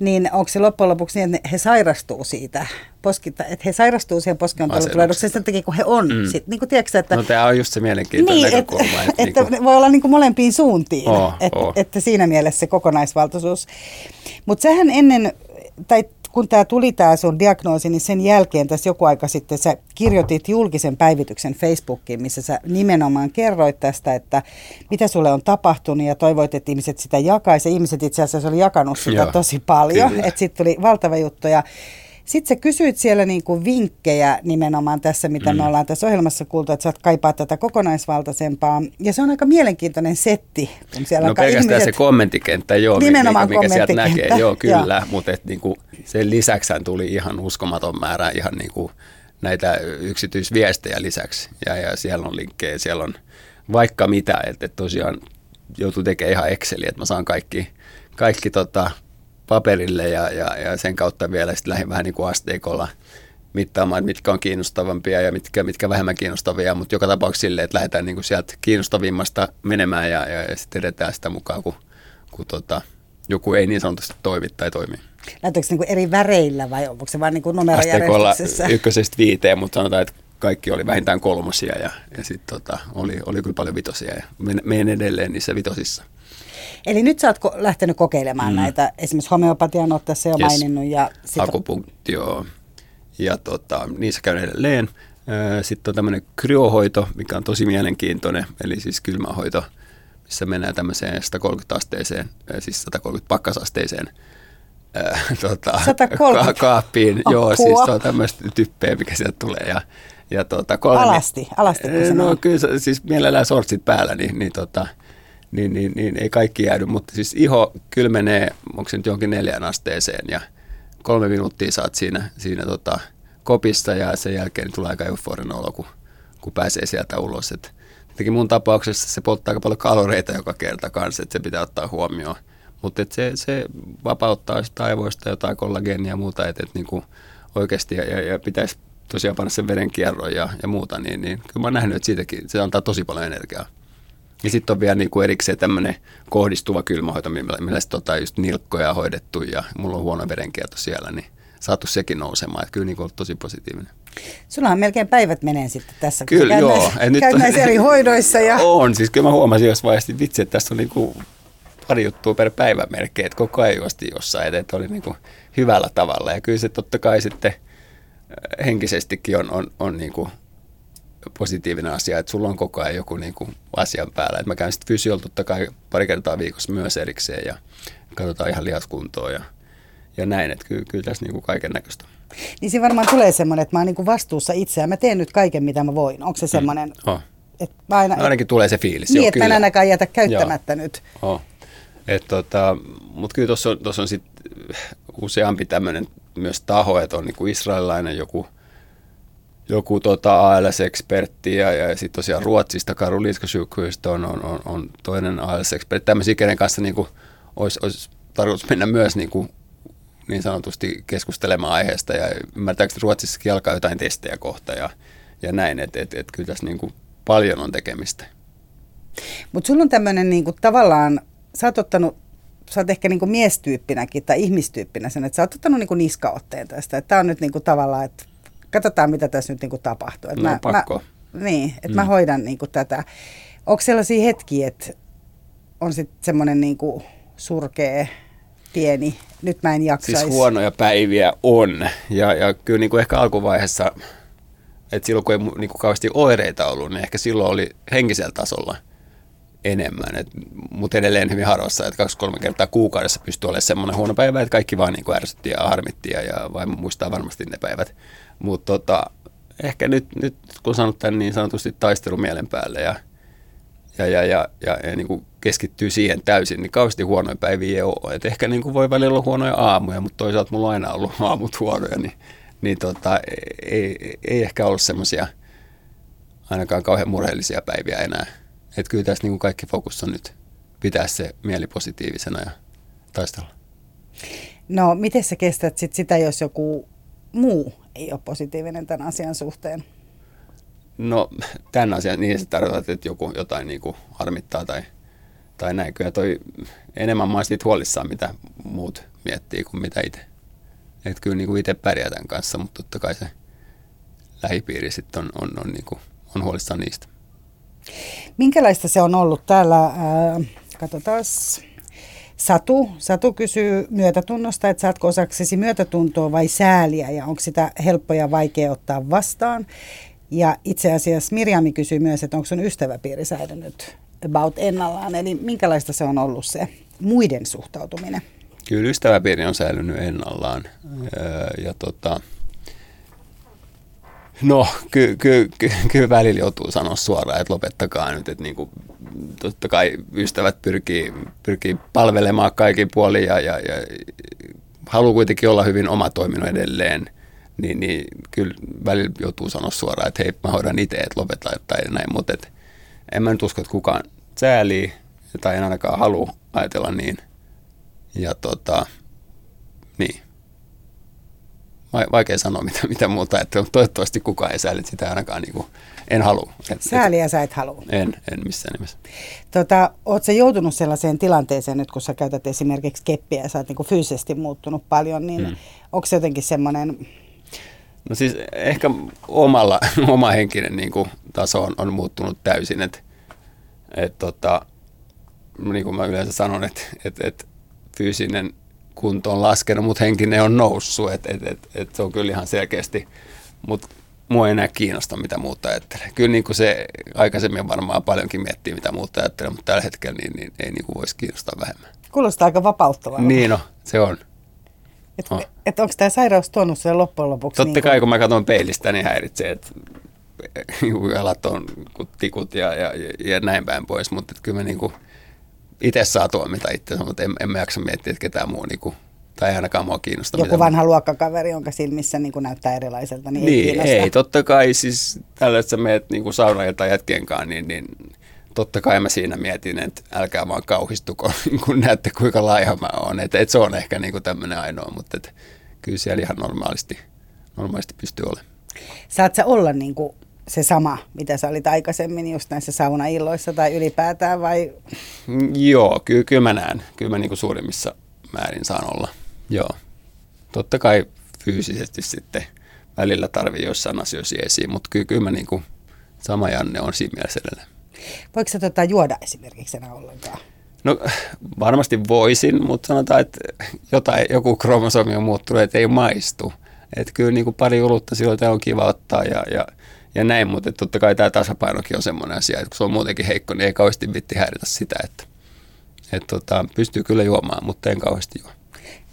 niin onko se loppujen lopuksi niin, että he sairastuu siitä, poskita, että he sairastuu siihen poskiontelutulehdukseen sen takia, kun he on. Mm. Sit, niin kuin, tiedätkö, että, no tämä on just se mielenkiintoinen niin, näkökulma. Että, että, että niin kuin, voi olla niin kuin molempiin suuntiin, oh, että, oh. että siinä mielessä se kokonaisvaltaisuus. Mutta sehän ennen, tai kun tämä tuli tämä sun diagnoosi, niin sen jälkeen tässä joku aika sitten sä kirjoitit julkisen päivityksen Facebookiin, missä sä nimenomaan kerroit tästä, että mitä sulle on tapahtunut ja toivoit, että ihmiset sitä jakaisi. Ihmiset itse asiassa oli jakanut sitä Joo, tosi paljon, että sitten tuli valtava juttu. Ja sitten sä kysyit siellä niin kuin vinkkejä nimenomaan tässä, mitä mm. me ollaan tässä ohjelmassa kuultu, että sä kaipaa tätä kokonaisvaltaisempaa. Ja se on aika mielenkiintoinen setti. Kun siellä no pelkästään ihmiset... se kommenttikenttä, joo, nimenomaan mikä, mikä sieltä näkee, joo kyllä, joo. mutta et, niin kuin, sen lisäksi tuli ihan uskomaton määrä ihan niin kuin, näitä yksityisviestejä lisäksi. Ja, ja siellä on linkkejä, siellä on vaikka mitä, että et tosiaan joutuu tekemään ihan Exceli, että mä saan kaikki, kaikki tota, paperille ja, ja, ja sen kautta vielä sitten lähdin vähän niin kuin asteikolla mittaamaan, mitkä on kiinnostavampia ja mitkä, mitkä vähemmän kiinnostavia, mutta joka tapauksessa silleen, että lähdetään niin kuin sieltä kiinnostavimmasta menemään ja, ja, ja sitten edetään sitä mukaan, kun, kun tota, joku ei niin sanotusti toimi tai toimi. Se niin eri väreillä vai onko se vain niin numerojärjestyksessä? ykkösestä viiteen, mutta sanotaan, että kaikki oli vähintään kolmosia ja, ja sitten tota, oli, oli kyllä paljon vitosia ja menen edelleen niissä vitosissa. Eli nyt sä oot ko- lähtenyt kokeilemaan mm. näitä, esimerkiksi homeopatian oot tässä jo yes. maininnut. Ja sit... Akupunktio ja tota, niissä käyn edelleen. Sitten on tämmöinen kryohoito, mikä on tosi mielenkiintoinen, eli siis kylmähoito, missä mennään tämmöiseen 130 asteeseen, siis 130 pakkasasteeseen äh, tota, 130. Ka- kaappiin. Apua. Joo, siis se on tämmöistä typpeä, mikä sieltä tulee. Ja, ja tota, kolme, alasti, alasti. No kyllä, siis mielellään sortsit päällä, niin, niin tota, niin, niin, niin ei kaikki jäädy, mutta siis iho kylmenee, onko se nyt johonkin neljän asteeseen ja kolme minuuttia saat siinä, siinä tota, kopissa ja sen jälkeen niin tulee aika euforinen olo, kun, kun pääsee sieltä ulos. Et, mun tapauksessa se polttaa aika paljon kaloreita joka kerta kanssa, että se pitää ottaa huomioon. Mutta se, se vapauttaa sitä aivoista jotain kollageenia ja muuta, että et niinku oikeasti ja, ja, ja pitäisi tosiaan panna sen verenkierron ja, ja muuta, niin, niin kyllä mä oon nähnyt, että siitäkin se antaa tosi paljon energiaa. Ja sitten on vielä niinku erikseen tämmöinen kohdistuva kylmähoito, millä, millä sit, tota, just nilkkoja hoidettu ja mulla on huono verenkierto siellä, niin saatu sekin nousemaan. Että kyllä niin on tosi positiivinen. Sulla on melkein päivät menee sitten tässä, kun kyllä, joo. Näissä, et nyt, näissä eri hoidoissa. Ja... On, siis kyllä mä huomasin jos vaiheessa, että vitsi, että tässä on niin kuin pari juttua per päivä melkein, että koko ajan juosti jossain, että oli niin kuin hyvällä tavalla. Ja kyllä se totta kai sitten äh, henkisestikin on, on, on niin kuin positiivinen asia, että sulla on koko ajan joku niin kuin asian päällä. Että mä käyn sitten fysiolla totta kai pari kertaa viikossa myös erikseen ja katsotaan ihan lihaskuntoa ja, ja näin, että kyllä, kyllä tässä niin kuin kaiken näköistä. Niin se varmaan tulee semmoinen, että mä oon niin kuin vastuussa itseä, mä teen nyt kaiken mitä mä voin. Onko se semmoinen? Mm. Oh. Että mä aina, no ainakin tulee se fiilis. Niin, että mä en ainakaan jätä käyttämättä Joo. nyt. Oh. tota, Mutta kyllä tuossa on, on sitten useampi tämmöinen myös taho, että on niin israelilainen joku – joku tota ALS-ekspertti ja, ja sitten tosiaan Ruotsista Karolinska sjukhusista on, on, on, on, toinen ALS-ekspertti. Tämmöisiä, kenen kanssa niin kuin, olisi, olisi tarkoitus mennä myös niin, kuin, niin sanotusti keskustelemaan aiheesta ja ymmärtääkseni Ruotsissakin alkaa jotain testejä kohta ja, ja näin, että et, et, kyllä tässä niin kuin, paljon on tekemistä. Mutta sulla on tämmöinen niin kuin, tavallaan, sä oot ottanut sä oot ehkä niin kuin miestyyppinäkin tai ihmistyyppinä sen, että sä oot ottanut niin kuin niskaotteen tästä. Tämä on nyt niin kuin tavallaan, että katsotaan mitä tässä nyt niin kuin tapahtuu. no, mä, pakko. Mä, niin, että mm. mä hoidan niin kuin tätä. Onko sellaisia hetkiä, että on sitten semmoinen niin kuin surkea, pieni, nyt mä en jaksaisi. Siis huonoja päiviä on. Ja, ja kyllä niin kuin ehkä alkuvaiheessa, että silloin kun ei niin kuin kauheasti oireita ollut, niin ehkä silloin oli henkisellä tasolla enemmän. Mutta edelleen hyvin harvassa, että kaksi-kolme kertaa kuukaudessa pystyy olemaan semmoinen huono päivä, että kaikki vaan niin kuin ärsytti ja harmitti ja, ja vaimo muistaa varmasti ne päivät. Mutta tota, ehkä nyt, nyt, kun sanot tämän niin sanotusti taistelumielen päälle ja, ja, ja, ja, ja, ja niin kuin keskittyy siihen täysin, niin kauheasti huonoja päiviä ei ole. Et ehkä niin kuin voi välillä olla huonoja aamuja, mutta toisaalta mulla on aina ollut aamut huonoja, niin, niin tota, ei, ei ehkä ollut semmoisia ainakaan kauhean murheellisia päiviä enää. Et kyllä tässä niin kuin kaikki fokus on nyt pitää se mieli positiivisena ja taistella. No, miten sä kestät sit sitä, jos joku muu ei ole positiivinen tämän asian suhteen? No tämän asian, niin se tarkoittaa, että joku jotain niin kuin harmittaa tai, tai näin. Kyllä toi, enemmän mä siitä huolissaan, mitä muut miettii kuin mitä itse. Että kyllä niin kuin itse pärjää tämän kanssa, mutta totta kai se lähipiiri sitten on, on, on, niin kuin, on huolissaan niistä. Minkälaista se on ollut täällä, ää, katsotaan, Satu, Satu kysyy myötätunnosta, että saatko osaksesi myötätuntoa vai sääliä ja onko sitä helppo ja vaikea ottaa vastaan. Ja itse asiassa Mirjami kysyy myös, että onko sun ystäväpiiri säilynyt about ennallaan, eli minkälaista se on ollut se muiden suhtautuminen? Kyllä ystäväpiiri on säilynyt ennallaan ja tota, No, kyllä ky, ky, ky, välillä joutuu sanoa suoraan, että lopettakaa nyt, että niinku, totta kai ystävät pyrkii, pyrkii palvelemaan kaikin puolin ja, ja, ja haluaa kuitenkin olla hyvin oma toiminut edelleen, niin, niin kyllä välillä joutuu sanoa suoraan, että hei, mä hoidan itse, että lopeta tai näin, mutta et, en mä nyt usko, että kukaan säälii tai en ainakaan halua ajatella niin. Ja tota, niin vaikea sanoa mitä, mitä muuta, että toivottavasti kukaan ei sääli sitä ainakaan niin kuin, en halua. Et, Sääliä sä et halua. En, en missään nimessä. Tota, Oletko sä joutunut sellaiseen tilanteeseen nyt, kun sä käytät esimerkiksi keppiä ja sä oot niin kuin fyysisesti muuttunut paljon, niin hmm. onko se jotenkin semmoinen... No siis ehkä omalla, oma henkinen niin kuin, taso on, on muuttunut täysin, että et, tota, niin kuin mä yleensä sanon, että et, et, fyysinen kunto on laskenut, mutta henkinen on noussut. Et, et, et, et se on kyllä ihan selkeästi, mutta mua ei enää kiinnosta, mitä muut ajattelee. Kyllä niin kuin se aikaisemmin varmaan paljonkin miettii, mitä muut ajattelee, mutta tällä hetkellä niin, niin ei niin kuin voisi kiinnostaa vähemmän. Kuulostaa aika vapauttavalta. Niin no, se on. Että oh. et onko tämä sairaus tuonut sen loppujen lopuksi? Totta niin kai, kun mä katson peilistä, niin häiritsee, että jalat on tikut ja, ja, ja näin päin pois, mutta kyllä mä niin kuin, itse saa tuomita itse, mutta en, en mä jaksa miettiä, että ketään muu niinku, tai ei ainakaan mua kiinnosta. Joku vanha luokkakaveri, jonka silmissä niin kuin näyttää erilaiselta, niin, niin ei, ei totta kai siis tällä, että sä meet niin saunailta jätkien kanssa, niin, niin totta kai mä siinä mietin, että älkää vaan kauhistuko, kun näette kuinka laiha mä oon. Että et se on ehkä niin tämmöinen ainoa, mutta et, kyllä siellä ihan normaalisti, normaalisti pystyy olemaan. Saat sä olla niin kuin se sama, mitä sä olit aikaisemmin just näissä saunailloissa tai ylipäätään vai? Mm, joo, kyllä, kyllä mä näen. Kyllä mä niin kuin suurimmissa määrin saan olla. Joo. Totta kai fyysisesti sitten välillä tarvii jossain asioissa esiin, mutta kyllä, kyllä mä niin kuin sama Janne on siinä mielessä edelleen. Voiko sä tota juoda esimerkiksi enää ollenkaan? No varmasti voisin, mutta sanotaan, että jotain, joku kromosomi on muuttunut, että ei maistu. Että kyllä niin kuin pari olutta silloin on kiva ottaa ja, ja, ja näin, mutta totta kai tämä tasapainokin on semmoinen asia, että kun se on muutenkin heikko, niin ei kauheasti vitti häiritä sitä, että, että tota, pystyy kyllä juomaan, mutta en kauheasti juo.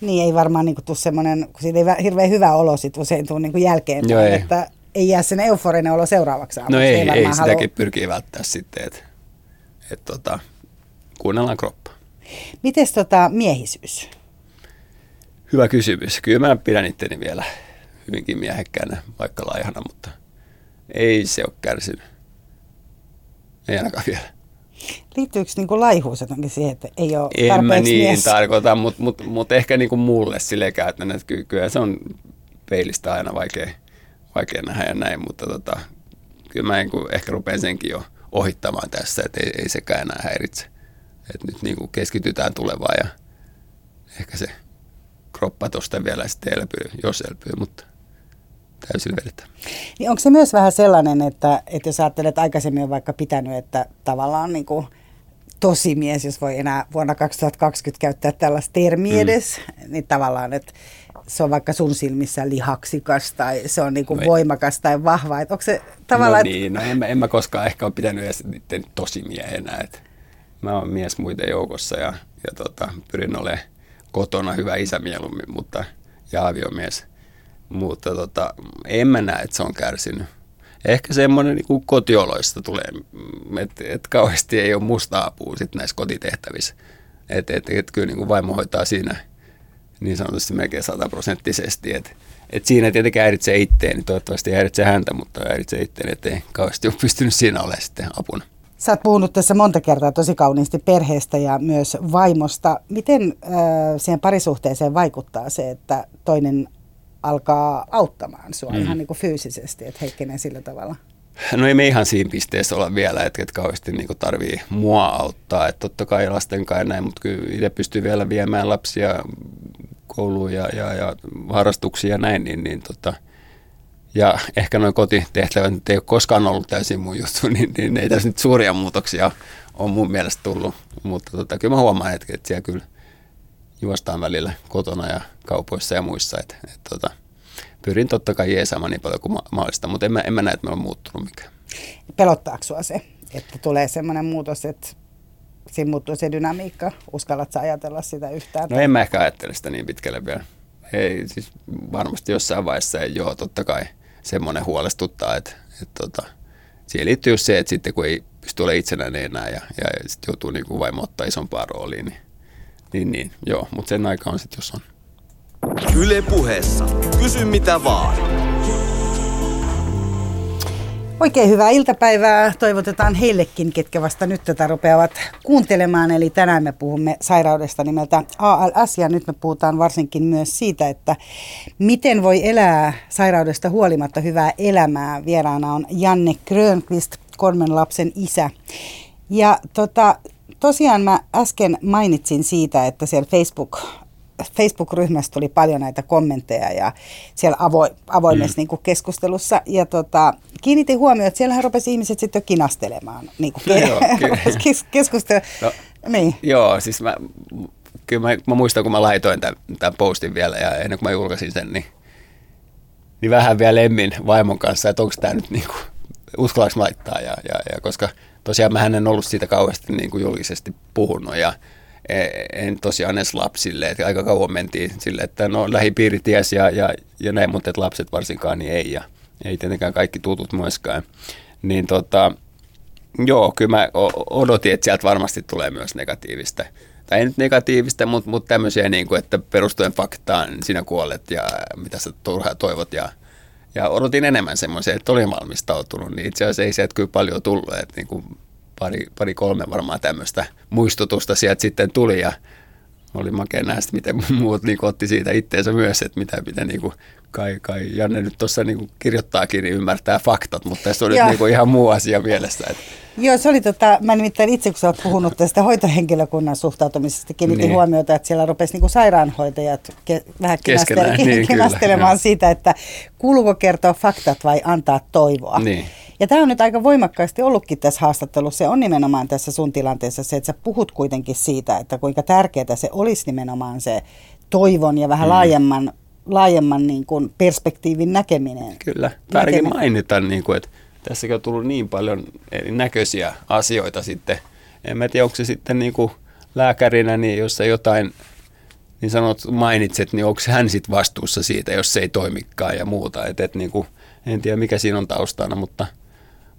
Niin ei varmaan niin tule semmoinen, kun siitä ei hirveän hyvä olo sit usein tule niin jälkeen, Joo, ei. että ei jää sen euforinen olo seuraavaksi aamuksi. No ei, ei, ei sitäkin halua... pyrkii välttää sitten, että et tota, kuunnellaan kroppaa. Mites tota miehisyys? Hyvä kysymys. Kyllä mä pidän itteni vielä hyvinkin miehekkäänä, vaikka laihana, mutta ei se ole kärsinyt. Ei ainakaan vielä. Liittyykö niin kuin laihuus jotenkin siihen, että ei ole En mä niin mies? tarkoita, mutta mut, mut ehkä niin kuin mulle silleen käytännön, että kyllä se on peilistä aina vaikea, vaikea nähdä ja näin, mutta tota, kyllä mä niin kuin ehkä rupean senkin jo ohittamaan tässä, että ei, ei sekään enää häiritse. Että nyt niin kuin keskitytään tulevaan ja ehkä se kroppa tuosta vielä sitten elpyy, jos elpyy, mutta täysin vedetään. Niin onko se myös vähän sellainen, että, että jos ajattelet aikaisemmin on vaikka pitänyt, että tavallaan niin kuin tosi mies, jos voi enää vuonna 2020 käyttää tällaista termiä mm. edes, niin tavallaan, että se on vaikka sun silmissä lihaksikas tai se on niinku no voimakas tai vahva. Et onko se tavallaan... No niin, no en, en mä koskaan ehkä ole pitänyt edes niiden tosimiehenä. Et mä oon mies muiden joukossa ja, ja tota, pyrin olemaan kotona hyvä isä mieluummin, mutta, ja aviomies. Mutta tota, en mä näe, että se on kärsinyt. Ehkä semmoinen niin kotioloista tulee, että et kauheasti ei ole musta apua sit näissä kotitehtävissä. Että et, et, kyllä niin kuin vaimo hoitaa siinä niin sanotusti melkein sataprosenttisesti. Että et siinä tietenkin häiritsee niin toivottavasti häiritsee häntä, mutta häiritsee itteen, ettei kauheasti ole pystynyt siinä olemaan sitten apuna. Sä oot puhunut tässä monta kertaa tosi kauniisti perheestä ja myös vaimosta. Miten äh, siihen parisuhteeseen vaikuttaa se, että toinen alkaa auttamaan sua mm. ihan niin kuin fyysisesti, että heikkenee sillä tavalla? No ei me ihan siinä pisteessä olla vielä, että, että kauheasti niin kuin tarvii mua auttaa. Että totta kai lasten kanssa näin, mutta kyllä itse pystyy vielä viemään lapsia kouluun ja, ja, ja harrastuksia ja näin, niin, niin tota, ja ehkä noin kotitehtävät nyt ei ole koskaan ollut täysin mun juttu, niin, niin ei tässä nyt suuria muutoksia ole mun mielestä tullut. Mutta tota, kyllä mä huomaan, että, että siellä kyllä juostaan välillä kotona ja kaupoissa ja muissa. Että, että, tota, pyrin totta kai jeesaamaan niin paljon kuin mahdollista, mutta en mä, en mä näe, että me on muuttunut mikään. Pelottaako sua se, että tulee semmoinen muutos, että siinä muuttuu se dynamiikka? Uskallatko ajatella sitä yhtään? No en mä ehkä ajattele sitä niin pitkälle vielä. Ei, siis varmasti jossain vaiheessa ei, joo, totta kai semmoinen huolestuttaa, että, että tota, siihen liittyy just se, että sitten kun ei pysty olemaan itsenäinen enää ja, ja sitten joutuu niin kuin vaimo ottaa isompaa rooliin, niin, niin, niin joo, mutta sen aika on sitten, jos on. Yle puheessa. Kysy mitä vaan. Oikein hyvää iltapäivää toivotetaan heillekin, ketkä vasta nyt tätä rupeavat kuuntelemaan. Eli tänään me puhumme sairaudesta nimeltä ALS ja nyt me puhutaan varsinkin myös siitä, että miten voi elää sairaudesta huolimatta hyvää elämää. Vieraana on Janne Grönqvist, kolmen lapsen isä. Ja tota, tosiaan mä äsken mainitsin siitä, että siellä Facebook Facebook-ryhmässä tuli paljon näitä kommentteja ja siellä avo, avoimessa mm. niin keskustelussa. Ja tota, kiinnitin huomioon, että siellähän rupesi ihmiset sitten kinastelemaan niin kuin no joo, kes, keskustelu. No, niin. Joo, siis mä, kyllä mä, mä muistan, kun mä laitoin tämän, tämän postin vielä ja ennen kuin mä julkaisin sen, niin, niin vähän vielä lemmin vaimon kanssa, että onko tämä nyt niin kuin, uskallanko laittaa. Ja, ja, ja, koska tosiaan mä en ollut siitä kauheasti niin kuin julkisesti puhunut ja en tosiaan edes lapsille. Että aika kauan mentiin sille, että no lähipiiri ties ja, ja, ja näin, mutta lapset varsinkaan niin ei. Ja ei tietenkään kaikki tutut myöskään. Niin tota, joo, kyllä mä odotin, että sieltä varmasti tulee myös negatiivista. Tai ei nyt negatiivista, mutta, mutta tämmöisiä, niin kuin, että perustuen faktaan sinä kuolet ja mitä sä turhaa toivot. Ja, ja odotin enemmän semmoisia, että olin valmistautunut. Niin itse asiassa ei sieltä kyllä paljon tullut. Että niin kuin pari, pari kolme varmaan tämmöistä muistutusta sieltä sitten tuli ja oli makea nähdä, miten muut niin otti siitä itteensä myös, että mitä, mitä niin kai, kai Janne nyt tuossa niin kirjoittaakin, niin ymmärtää faktat, mutta tässä on nyt niin kuin ihan muu asia mielessä. Että. Joo, se oli tota, mä nimittäin itse, kun sä oot puhunut tästä hoitohenkilökunnan suhtautumisesta, kiinnitin niin. huomiota, että siellä rupesi niin kuin sairaanhoitajat ke, vähän kinastele- niin, kinastelemaan kyllä, siitä, että kuuluuko kertoa faktat vai antaa toivoa. Niin. Ja tämä on nyt aika voimakkaasti ollutkin tässä haastattelussa. Se on nimenomaan tässä sun tilanteessa se, että sä puhut kuitenkin siitä, että kuinka tärkeää se olisi nimenomaan se toivon ja vähän mm. laajemman, laajemman niin kuin perspektiivin näkeminen. Kyllä, väärinkin mainita, niin kuin, että tässäkin on tullut niin paljon erinäköisiä asioita sitten. En mä tiedä, onko se sitten niin kuin lääkärinä, niin jos sä jotain niin sanot, mainitset, niin onko hän sitten vastuussa siitä, jos se ei toimikaan ja muuta. Et, et niin kuin, en tiedä, mikä siinä on taustana, mutta –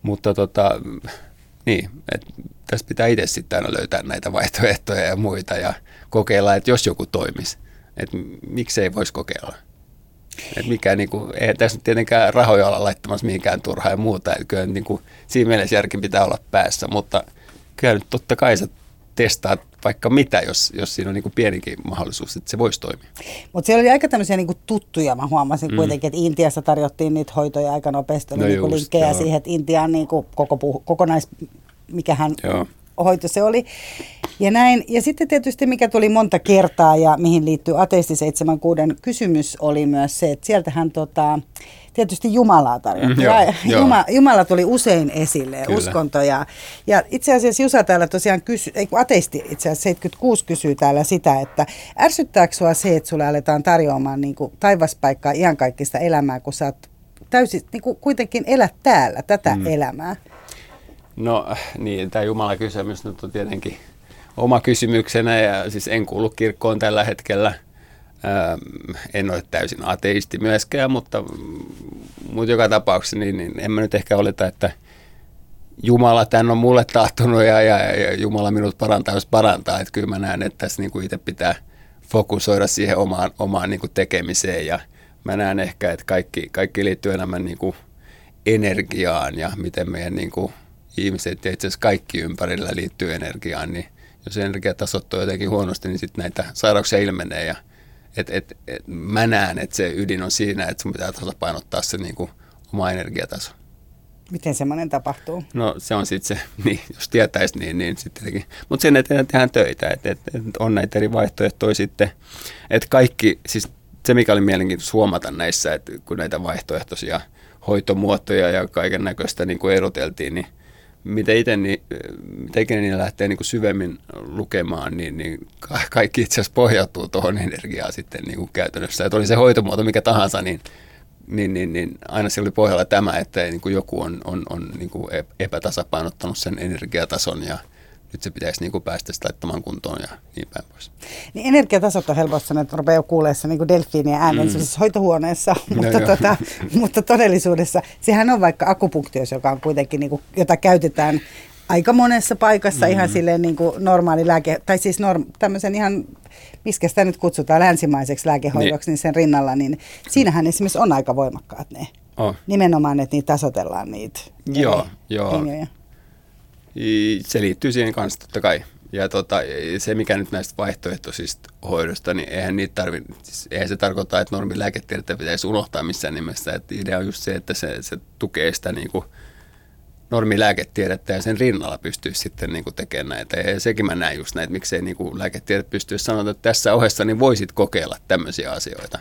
mutta tota, niin, että tässä pitää itse sitten aina löytää näitä vaihtoehtoja ja muita ja kokeilla, että jos joku toimisi, että miksei voisi kokeilla. Että mikä, niin kuin, ei tässä nyt tietenkään rahoja olla laittamassa mihinkään turhaan ja muuta. Että kyllä niin kuin, siinä mielessä järki pitää olla päässä, mutta kyllä nyt totta kai sä testaat vaikka mitä, jos, jos siinä on niin kuin pienikin mahdollisuus, että se voisi toimia. Mutta siellä oli aika tämmöisiä niin tuttuja, mä huomasin mm. kuitenkin, että Intiassa tarjottiin niitä hoitoja aika nopeasti, oli no niin just, linkkejä joo. siihen, että Intian niin kuin koko puh- kokonais, mikähän joo. hoito se oli. Ja näin. Ja sitten tietysti mikä tuli monta kertaa ja mihin liittyy ateisti 76 kysymys oli myös se, että sieltähän tota, tietysti Jumalaa tarjottiin. Mm, joo, Jumala, Jumala tuli usein esille, Kyllä. uskonto. Ja, ja itse asiassa Jusa täällä tosiaan kysyy, ei kun ateisti itse asiassa 76 kysyy täällä sitä, että ärsyttääkö sinua se, että sulle aletaan tarjoamaan niin kuin taivaspaikkaa iankaikkista elämää, kun sä oot täysin niin kuin kuitenkin elät täällä tätä mm. elämää? No niin, tämä Jumala kysymys nyt on tietenkin oma kysymyksenä ja siis en kuulu kirkkoon tällä hetkellä – en ole täysin ateisti myöskään, mutta, mutta joka tapauksessa niin, niin en mä nyt ehkä oleta, että Jumala tämän on mulle tahtonut ja, ja, ja Jumala minut parantaa, jos parantaa. Että kyllä mä näen, että tässä niin kuin itse pitää fokusoida siihen omaan, omaan niin kuin tekemiseen ja mä näen ehkä, että kaikki, kaikki liittyy enemmän niin kuin energiaan ja miten meidän niin kuin ihmiset ja itse asiassa kaikki ympärillä liittyy energiaan, niin jos energiatasot on jotenkin huonosti, niin sitten näitä sairauksia ilmenee ja et, et, et, mä näen, että se ydin on siinä, että sun pitää tasapainottaa se niin kuin, oma energiataso. Miten semmoinen tapahtuu? No se on sitten se, niin, jos tietäisi niin, niin sitten tietenkin. Mutta sen eteen tehdään töitä, että et, et on näitä eri vaihtoehtoja sitten. Että kaikki, siis se mikä oli mielenkiintoista huomata näissä, että kun näitä vaihtoehtoisia hoitomuotoja ja kaiken näköistä niin kuin eroteltiin, niin mitä itse niin, ikinä niin lähtee niin kuin syvemmin lukemaan, niin, niin kaikki itse asiassa pohjautuu tuohon energiaan sitten niin kuin käytännössä. Että oli se hoitomuoto mikä tahansa, niin, niin, niin, niin aina se oli pohjalla tämä, että niin kuin joku on, on, on niin kuin epätasapainottanut sen energiatason ja, nyt se pitäisi niin kuin päästä sitä laittamaan kuntoon ja niin päin pois. Niin energiatasot on helposti, että rupeaa kuuleessa niin delfiinien äänen mm. hoitohuoneessa, no mutta, tota, mutta todellisuudessa sehän on vaikka akupunktiossa, joka on kuitenkin, niin kuin, jota käytetään aika monessa paikassa mm. ihan silleen niin kuin normaali lääke, tai siis norm, tämmöisen ihan, miskä sitä nyt kutsutaan länsimaiseksi lääkehoidoksi, niin. niin sen rinnalla, niin siinähän esimerkiksi on aika voimakkaat ne. Oh. Nimenomaan, että niitä tasotellaan niitä. Joo, joo. Se liittyy siihen kanssa totta kai. Ja tota, se, mikä nyt näistä vaihtoehtoisista hoidosta, niin eihän, niitä tarvi, siis eihän se tarkoita, että normilääketiedettä pitäisi unohtaa missään nimessä. Että idea on just se, että se, se tukee sitä niin kuin normilääketiedettä ja sen rinnalla pystyy sitten niin kuin tekemään näitä. Ja sekin mä näen just näitä, miksei niin kuin lääketiede pystyisi sanoa, että tässä ohessa niin voisit kokeilla tämmöisiä asioita.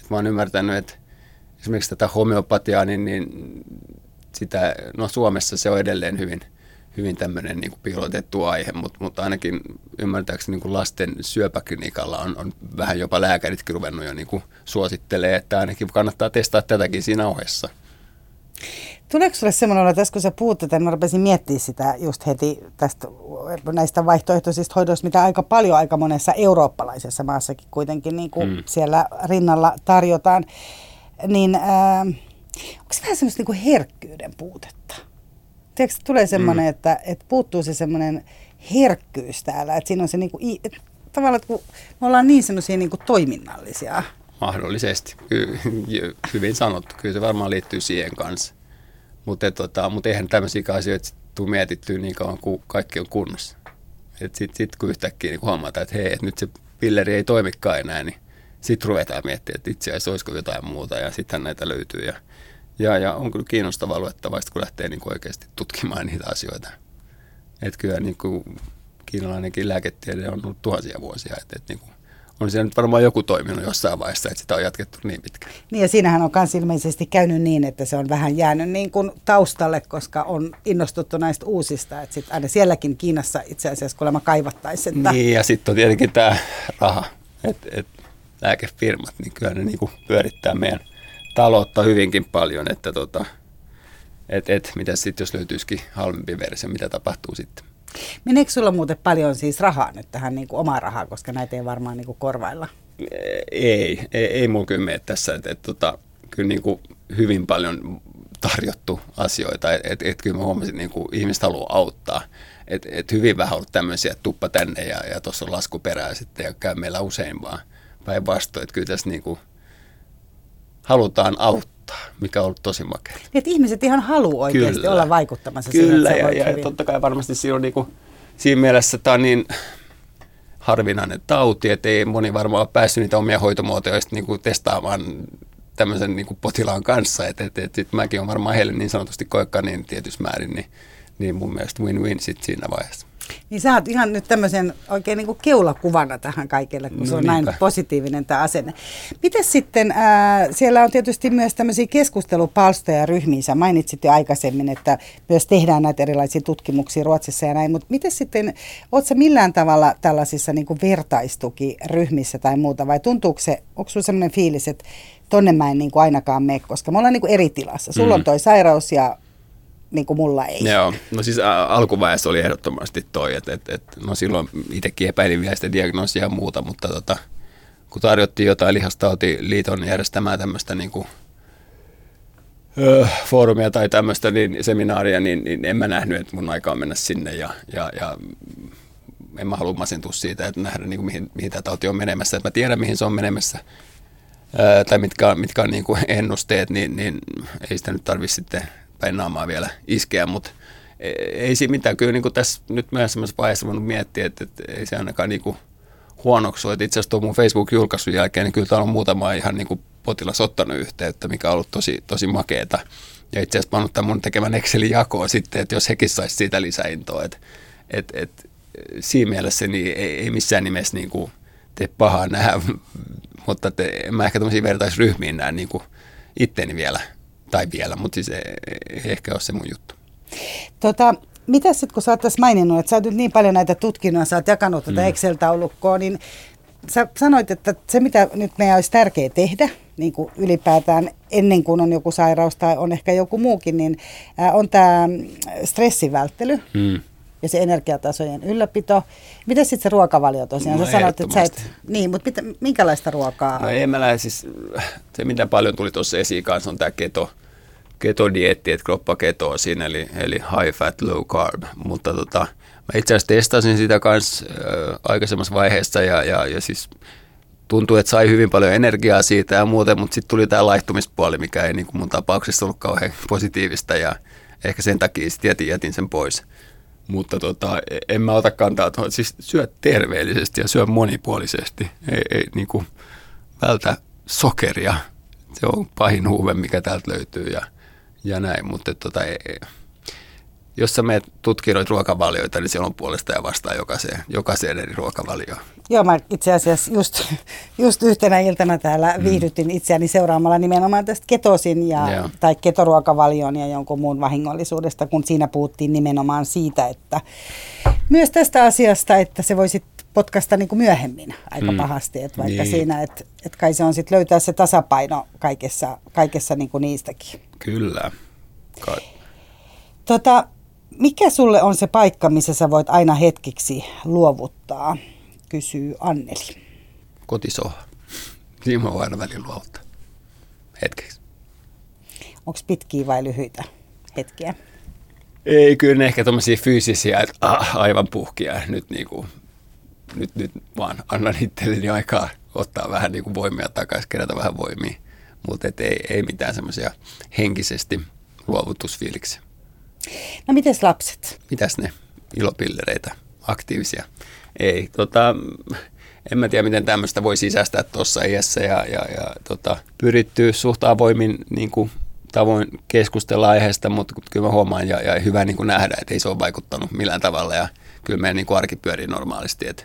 Et mä oon ymmärtänyt, että esimerkiksi tätä homeopatiaa, niin, niin sitä, no Suomessa se on edelleen hyvin – hyvin tämmöinen niin piilotettu aihe, mutta, mutta ainakin ymmärtääkseni niin lasten syöpäklinikalla on, on vähän jopa lääkäritkin ruvennut jo niin suosittelee, että ainakin kannattaa testaa tätäkin siinä ohessa. Tuleeko sinulle semmoinen olo, että kun sä puhut että mä rupesin miettimään sitä just heti tästä, näistä vaihtoehtoisista hoidoista, mitä aika paljon aika monessa eurooppalaisessa maassakin kuitenkin niin kuin mm. siellä rinnalla tarjotaan, niin äh, onko se vähän semmoista niin kuin herkkyyden puutetta? Tiedätkö, tulee semmoinen, mm. että, että puuttuu se semmoinen herkkyys täällä, että siinä on se niin kuin, että tavallaan, että kun me ollaan niin semmoisia niin toiminnallisia. Mahdollisesti, hyvin sanottu, kyllä se varmaan liittyy siihen kanssa. Mutta tota, mut eihän tämmöisiä asioita tuu mietittyä niin kauan, kun kaikki on kunnossa. Sitten sit, kun yhtäkkiä niin huomataan, että hei, että nyt se pilleri ei toimikaan enää, niin sitten ruvetaan miettimään, että itse asiassa olisiko jotain muuta ja sittenhän näitä löytyy. Ja, ja, ja on kyllä kiinnostavaa luettavaa, kun lähtee niin kuin oikeasti tutkimaan niitä asioita. Että kyllä niin kuin kiinalainenkin lääketiede on ollut tuhansia vuosia. Että, että niin kuin on siellä nyt varmaan joku toiminut jossain vaiheessa, että sitä on jatkettu niin pitkään. Niin ja siinähän on myös ilmeisesti käynyt niin, että se on vähän jäänyt niin kuin taustalle, koska on innostuttu näistä uusista. Että sit aina sielläkin Kiinassa itse asiassa kuulemma kaivattaisiin. Että... Niin ja sitten on tietenkin tämä raha, että et lääkefirmat, niin kyllä ne niin kuin pyörittää meidän taloutta hyvinkin paljon, että tota, et, et, mitä sitten jos löytyisikin halvempi versio, mitä tapahtuu sitten? Meneekö sulla muuten paljon siis rahaa nyt tähän niin kuin omaa rahaa, koska näitä ei varmaan niin kuin korvailla? Ei, ei, ei mun kyllä mene tässä. Että, et, tota, kyllä niin kuin hyvin paljon tarjottu asioita. Että et, et kyllä mä huomasin, että niin kuin ihmiset haluaa auttaa. Et, et hyvin vähän ollut tämmöisiä, että tuppa tänne ja, ja tuossa on laskuperää sitten ja käy meillä usein vaan päinvastoin. Että kyllä tässä niin kuin halutaan auttaa mikä on ollut tosi makea. Niin, että ihmiset ihan haluaa oikeasti Kyllä. olla vaikuttamassa Kyllä, siihen, ja, ja totta kai varmasti siinä on niinku, siinä mielessä tämä on niin harvinainen tauti, että ei moni varmaan ole päässyt niitä omia hoitomuotoja niinku testaamaan tämmöisen niinku potilaan kanssa. Että et, et, et mäkin olen varmaan heille niin sanotusti koikka niin tietyssä määrin, niin, niin mun mielestä win-win sit siinä vaiheessa. Niin sä oot ihan nyt tämmöisen oikein niin kuin keulakuvana tähän kaikille, kun no, se on niinpä. näin positiivinen tämä asenne. Miten sitten, ää, siellä on tietysti myös tämmöisiä keskustelupalstoja ryhmiä. Sä mainitsit jo aikaisemmin, että myös tehdään näitä erilaisia tutkimuksia Ruotsissa ja näin, mutta miten sitten, oot sä millään tavalla tällaisissa niin kuin vertaistukiryhmissä tai muuta, vai tuntuuko se, onko sulla semmoinen fiilis, että tonne mä en niin kuin ainakaan mene, koska me ollaan niin kuin eri tilassa. Sulla mm. on toi sairaus ja niin kuin mulla ei. Joo, no siis alkuvaiheessa oli ehdottomasti toi, että et, et, no silloin itsekin epäilin vielä sitä diagnoosia ja muuta, mutta tota, kun tarjottiin jotain lihastautiliiton järjestämään tämmöistä niin kuin, öö, foorumia tai tämmöistä niin, seminaaria, niin, niin en mä nähnyt, että mun aika on mennä sinne ja, ja, ja en mä halua masentua siitä, että nähdä niin kuin mihin, mihin tämä tauti on menemässä. Että mä tiedän, mihin se on menemässä tai mitkä, mitkä on niin kuin ennusteet, niin, niin ei sitä nyt tarvitse sitten päin naamaa vielä iskeä, mutta e, ei siinä mitään. Kyllä niin kuin tässä nyt myöhemmässä vaiheessa voinut miettiä, että, että ei se ainakaan niin kuin huonoksi ole. Itse asiassa tuon mun Facebook-julkaisun jälkeen, niin kyllä täällä on muutama ihan niin kuin potilas ottanut yhteyttä, mikä on ollut tosi, tosi makeeta. Ja itse asiassa oon tämän mun tekemän Excelin jakoa sitten, että jos hekin saisi siitä lisäintoa. Että et, et, siinä mielessä niin ei, ei missään nimessä niin kuin tee pahaa nähdä, mutta te, en mä ehkä tämmöisiin vertaisryhmiin näe niin kuin itteni vielä – tai vielä, mutta siis ei, ei ehkä ole se mun juttu. Tota, mitä sitten, kun sä oot tässä maininnut, että sä oot nyt niin paljon näitä tutkinnoja, sä oot jakanut tätä mm. Excel-taulukkoa, niin sä sanoit, että se mitä nyt meidän olisi tärkeää tehdä, niin kuin ylipäätään ennen kuin on joku sairaus tai on ehkä joku muukin, niin on tämä stressivälttely. Mm ja se energiatasojen ylläpito. Miten sitten se ruokavalio tosiaan? No, sä sanoit, että sä et, niin, mutta mitä, minkälaista ruokaa? No ei mä lähde siis, se mitä paljon tuli tuossa esiin kanssa on tämä keto, ketodieetti, että kroppa ketoo siinä, eli, eli high fat, low carb, mutta tota, mä itse asiassa testasin sitä äh, aikaisemmassa vaiheessa ja, ja, ja siis tuntui, että sai hyvin paljon energiaa siitä ja muuten, mutta sitten tuli tämä laihtumispuoli, mikä ei niin kuin mun tapauksessa ollut kauhean positiivista ja ehkä sen takia sitten jätin, jätin sen pois mutta tota, en mä ota kantaa tuohon. Siis syö terveellisesti ja syö monipuolisesti. Ei, ei niin kuin vältä sokeria. Se on pahin huume, mikä täältä löytyy ja, ja näin. Mutta tota, ei, jos sä menet tutkimaan ruokavalioita, niin siellä on puolesta ja vastaan jokaiseen, jokaiseen eri ruokavalioon. Joo, mä itse asiassa just, just yhtenä iltana täällä mm. viihdytin itseäni seuraamalla nimenomaan tästä ketosin ja, tai ketoruokavalion ja jonkun muun vahingollisuudesta, kun siinä puhuttiin nimenomaan siitä, että myös tästä asiasta, että se voisi potkasta niin kuin myöhemmin aika mm. pahasti, että vaikka niin. siinä, että, että kai se on sitten löytää se tasapaino kaikessa, kaikessa niin kuin niistäkin. Kyllä. Ka- tota, mikä sulle on se paikka, missä sä voit aina hetkiksi luovuttaa, kysyy Anneli. Kotisoha. Siinä mä voin aina välillä luovuttaa. Hetkeksi. Onko pitkiä vai lyhyitä hetkiä? Ei, kyllä ne ehkä tuommoisia fyysisiä, että ah, aivan puhkia. Nyt, niinku, nyt, nyt vaan annan itselleni aikaa ottaa vähän niinku voimia takaisin, kerätä vähän voimia. Mutta ei, ei mitään semmoisia henkisesti luovutusfiiliksiä. No mites lapset? Mitäs ne? Ilopillereitä, aktiivisia. Ei, tota, en mä tiedä, miten tämmöistä voi sisäistää tuossa iässä ja, ja, ja tota, pyrittyy suht avoimin niin kuin, tavoin keskustella aiheesta, mutta kyllä mä huomaan ja, ja hyvä niin kuin nähdä, että ei se ole vaikuttanut millään tavalla ja kyllä meidän niin kuin arki pyörii normaalisti, että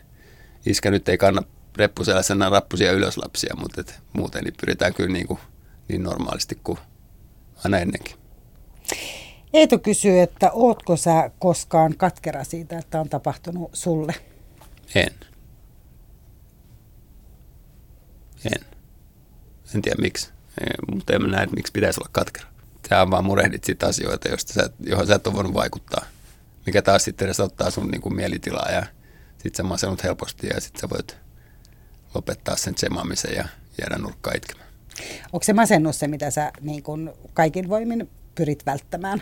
iskä nyt ei kanna reppuselässä rappusia ylöslapsia, mutta et muuten niin pyritään kyllä niin, kuin, niin normaalisti kuin aina ennenkin. Eetu kysyy, että ootko sä koskaan katkera siitä, että on tapahtunut sulle? En. En. En tiedä miksi, mutta en mä näe, että miksi pitäisi olla katkera. Tämä on vaan murehdit siitä asioita, joista sä, johon sä et ole voinut vaikuttaa. Mikä taas sitten edes ottaa sun niin kuin mielitilaa ja sit sä masennut helposti ja sit sä voit lopettaa sen tsemaamisen ja jäädä nurkkaan itkemään. Onko se masennus se, mitä sä niin kun kaikin voimin pyrit välttämään?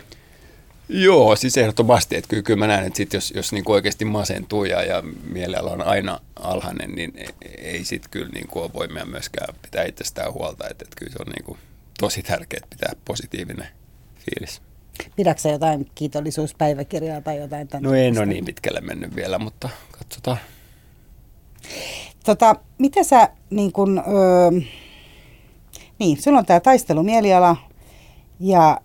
Joo, siis ehdottomasti. Että kyllä, kyllä mä näen, että sit jos, jos niin oikeasti masentuu ja, ja mielellä on aina alhainen, niin ei, ei sitten kyllä niin kuin ole voimia myöskään pitää itsestään huolta. Että, että kyllä se on niin kuin tosi tärkeää pitää positiivinen fiilis. Pidätkö jotain kiitollisuuspäiväkirjaa tai jotain? No en ole niin pitkälle mennyt vielä, mutta katsotaan. Tota, mitä sä niin kun, öö, niin, sulla on tämä taistelumieliala ja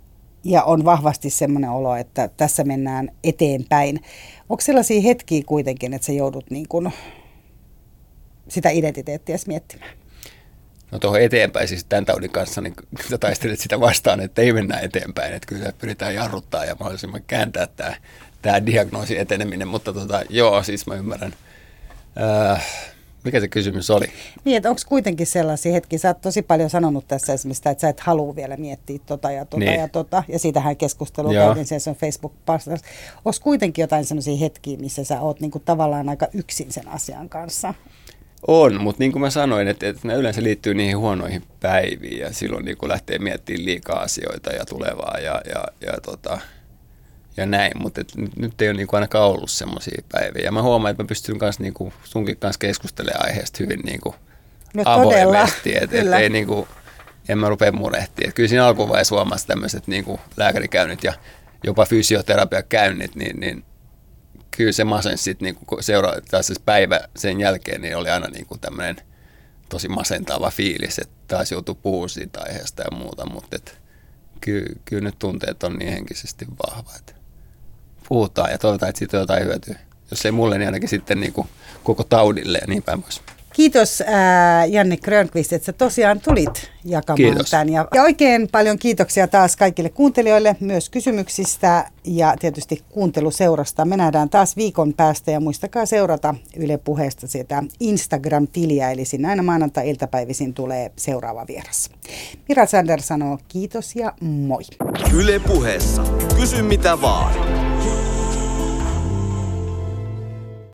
ja on vahvasti semmoinen olo, että tässä mennään eteenpäin. Onko sellaisia hetkiä kuitenkin, että sä joudut niin kuin sitä identiteettiä miettimään? No tuohon eteenpäin, siis tämän taudin kanssa, niin sä taistelet sitä vastaan, että ei mennä eteenpäin, että kyllä pyritään jarruttaa ja mahdollisimman kääntää tämä, tämä diagnoosi eteneminen, mutta tota, joo, siis mä ymmärrän. Äh, mikä se kysymys oli? Niin, että onko kuitenkin sellaisia hetkiä, sä oot tosi paljon sanonut tässä esimerkiksi, että sä et halua vielä miettiä tota ja tota niin. ja tota, ja siitähän keskustelu käytiin siellä on facebook pastas Onko kuitenkin jotain sellaisia hetkiä, missä sä oot niinku tavallaan aika yksin sen asian kanssa? On, mutta niin kuin mä sanoin, että, että ne yleensä liittyy niihin huonoihin päiviin ja silloin niin kuin lähtee miettimään liikaa asioita ja tulevaa ja, ja, ja tota, ja näin, mutta et nyt, nyt ei ole niinku ainakaan ollut semmoisia päiviä. Ja mä huomaan, että mä pystyn kanssa niinku sunkin kanssa keskustelemaan aiheesta hyvin niinku no, avoimesti, että et ei niinku, en mä rupea murehtimaan. kyllä siinä alkuvaiheessa huomasi tämmöiset niinku lääkärikäynnit ja jopa fysioterapiakäynnit, niin, niin kyllä se masen sitten niinku seura- siis päivä sen jälkeen niin oli aina niinku tämmöinen tosi masentava fiilis, että taas joutui puhumaan siitä aiheesta ja muuta, mutta et, kyllä, kyllä nyt tunteet on niin henkisesti vahvat puhutaan ja toivotaan, että siitä on jotain hyötyä. Jos ei mulle, niin ainakin sitten niin kuin koko taudille ja niin päin pois. Kiitos ää, Janne Grönqvist, että sä tosiaan tulit jakamaan Kiitos. tämän. Ja, ja oikein paljon kiitoksia taas kaikille kuuntelijoille myös kysymyksistä ja tietysti kuunteluseurasta. Me nähdään taas viikon päästä ja muistakaa seurata Yle Puheesta sitä Instagram-tiliä, eli sinne aina maanantai-iltapäivisin tulee seuraava vieras. Mira Sander sanoo kiitos ja moi. Yle Puheessa. Kysy mitä vaan.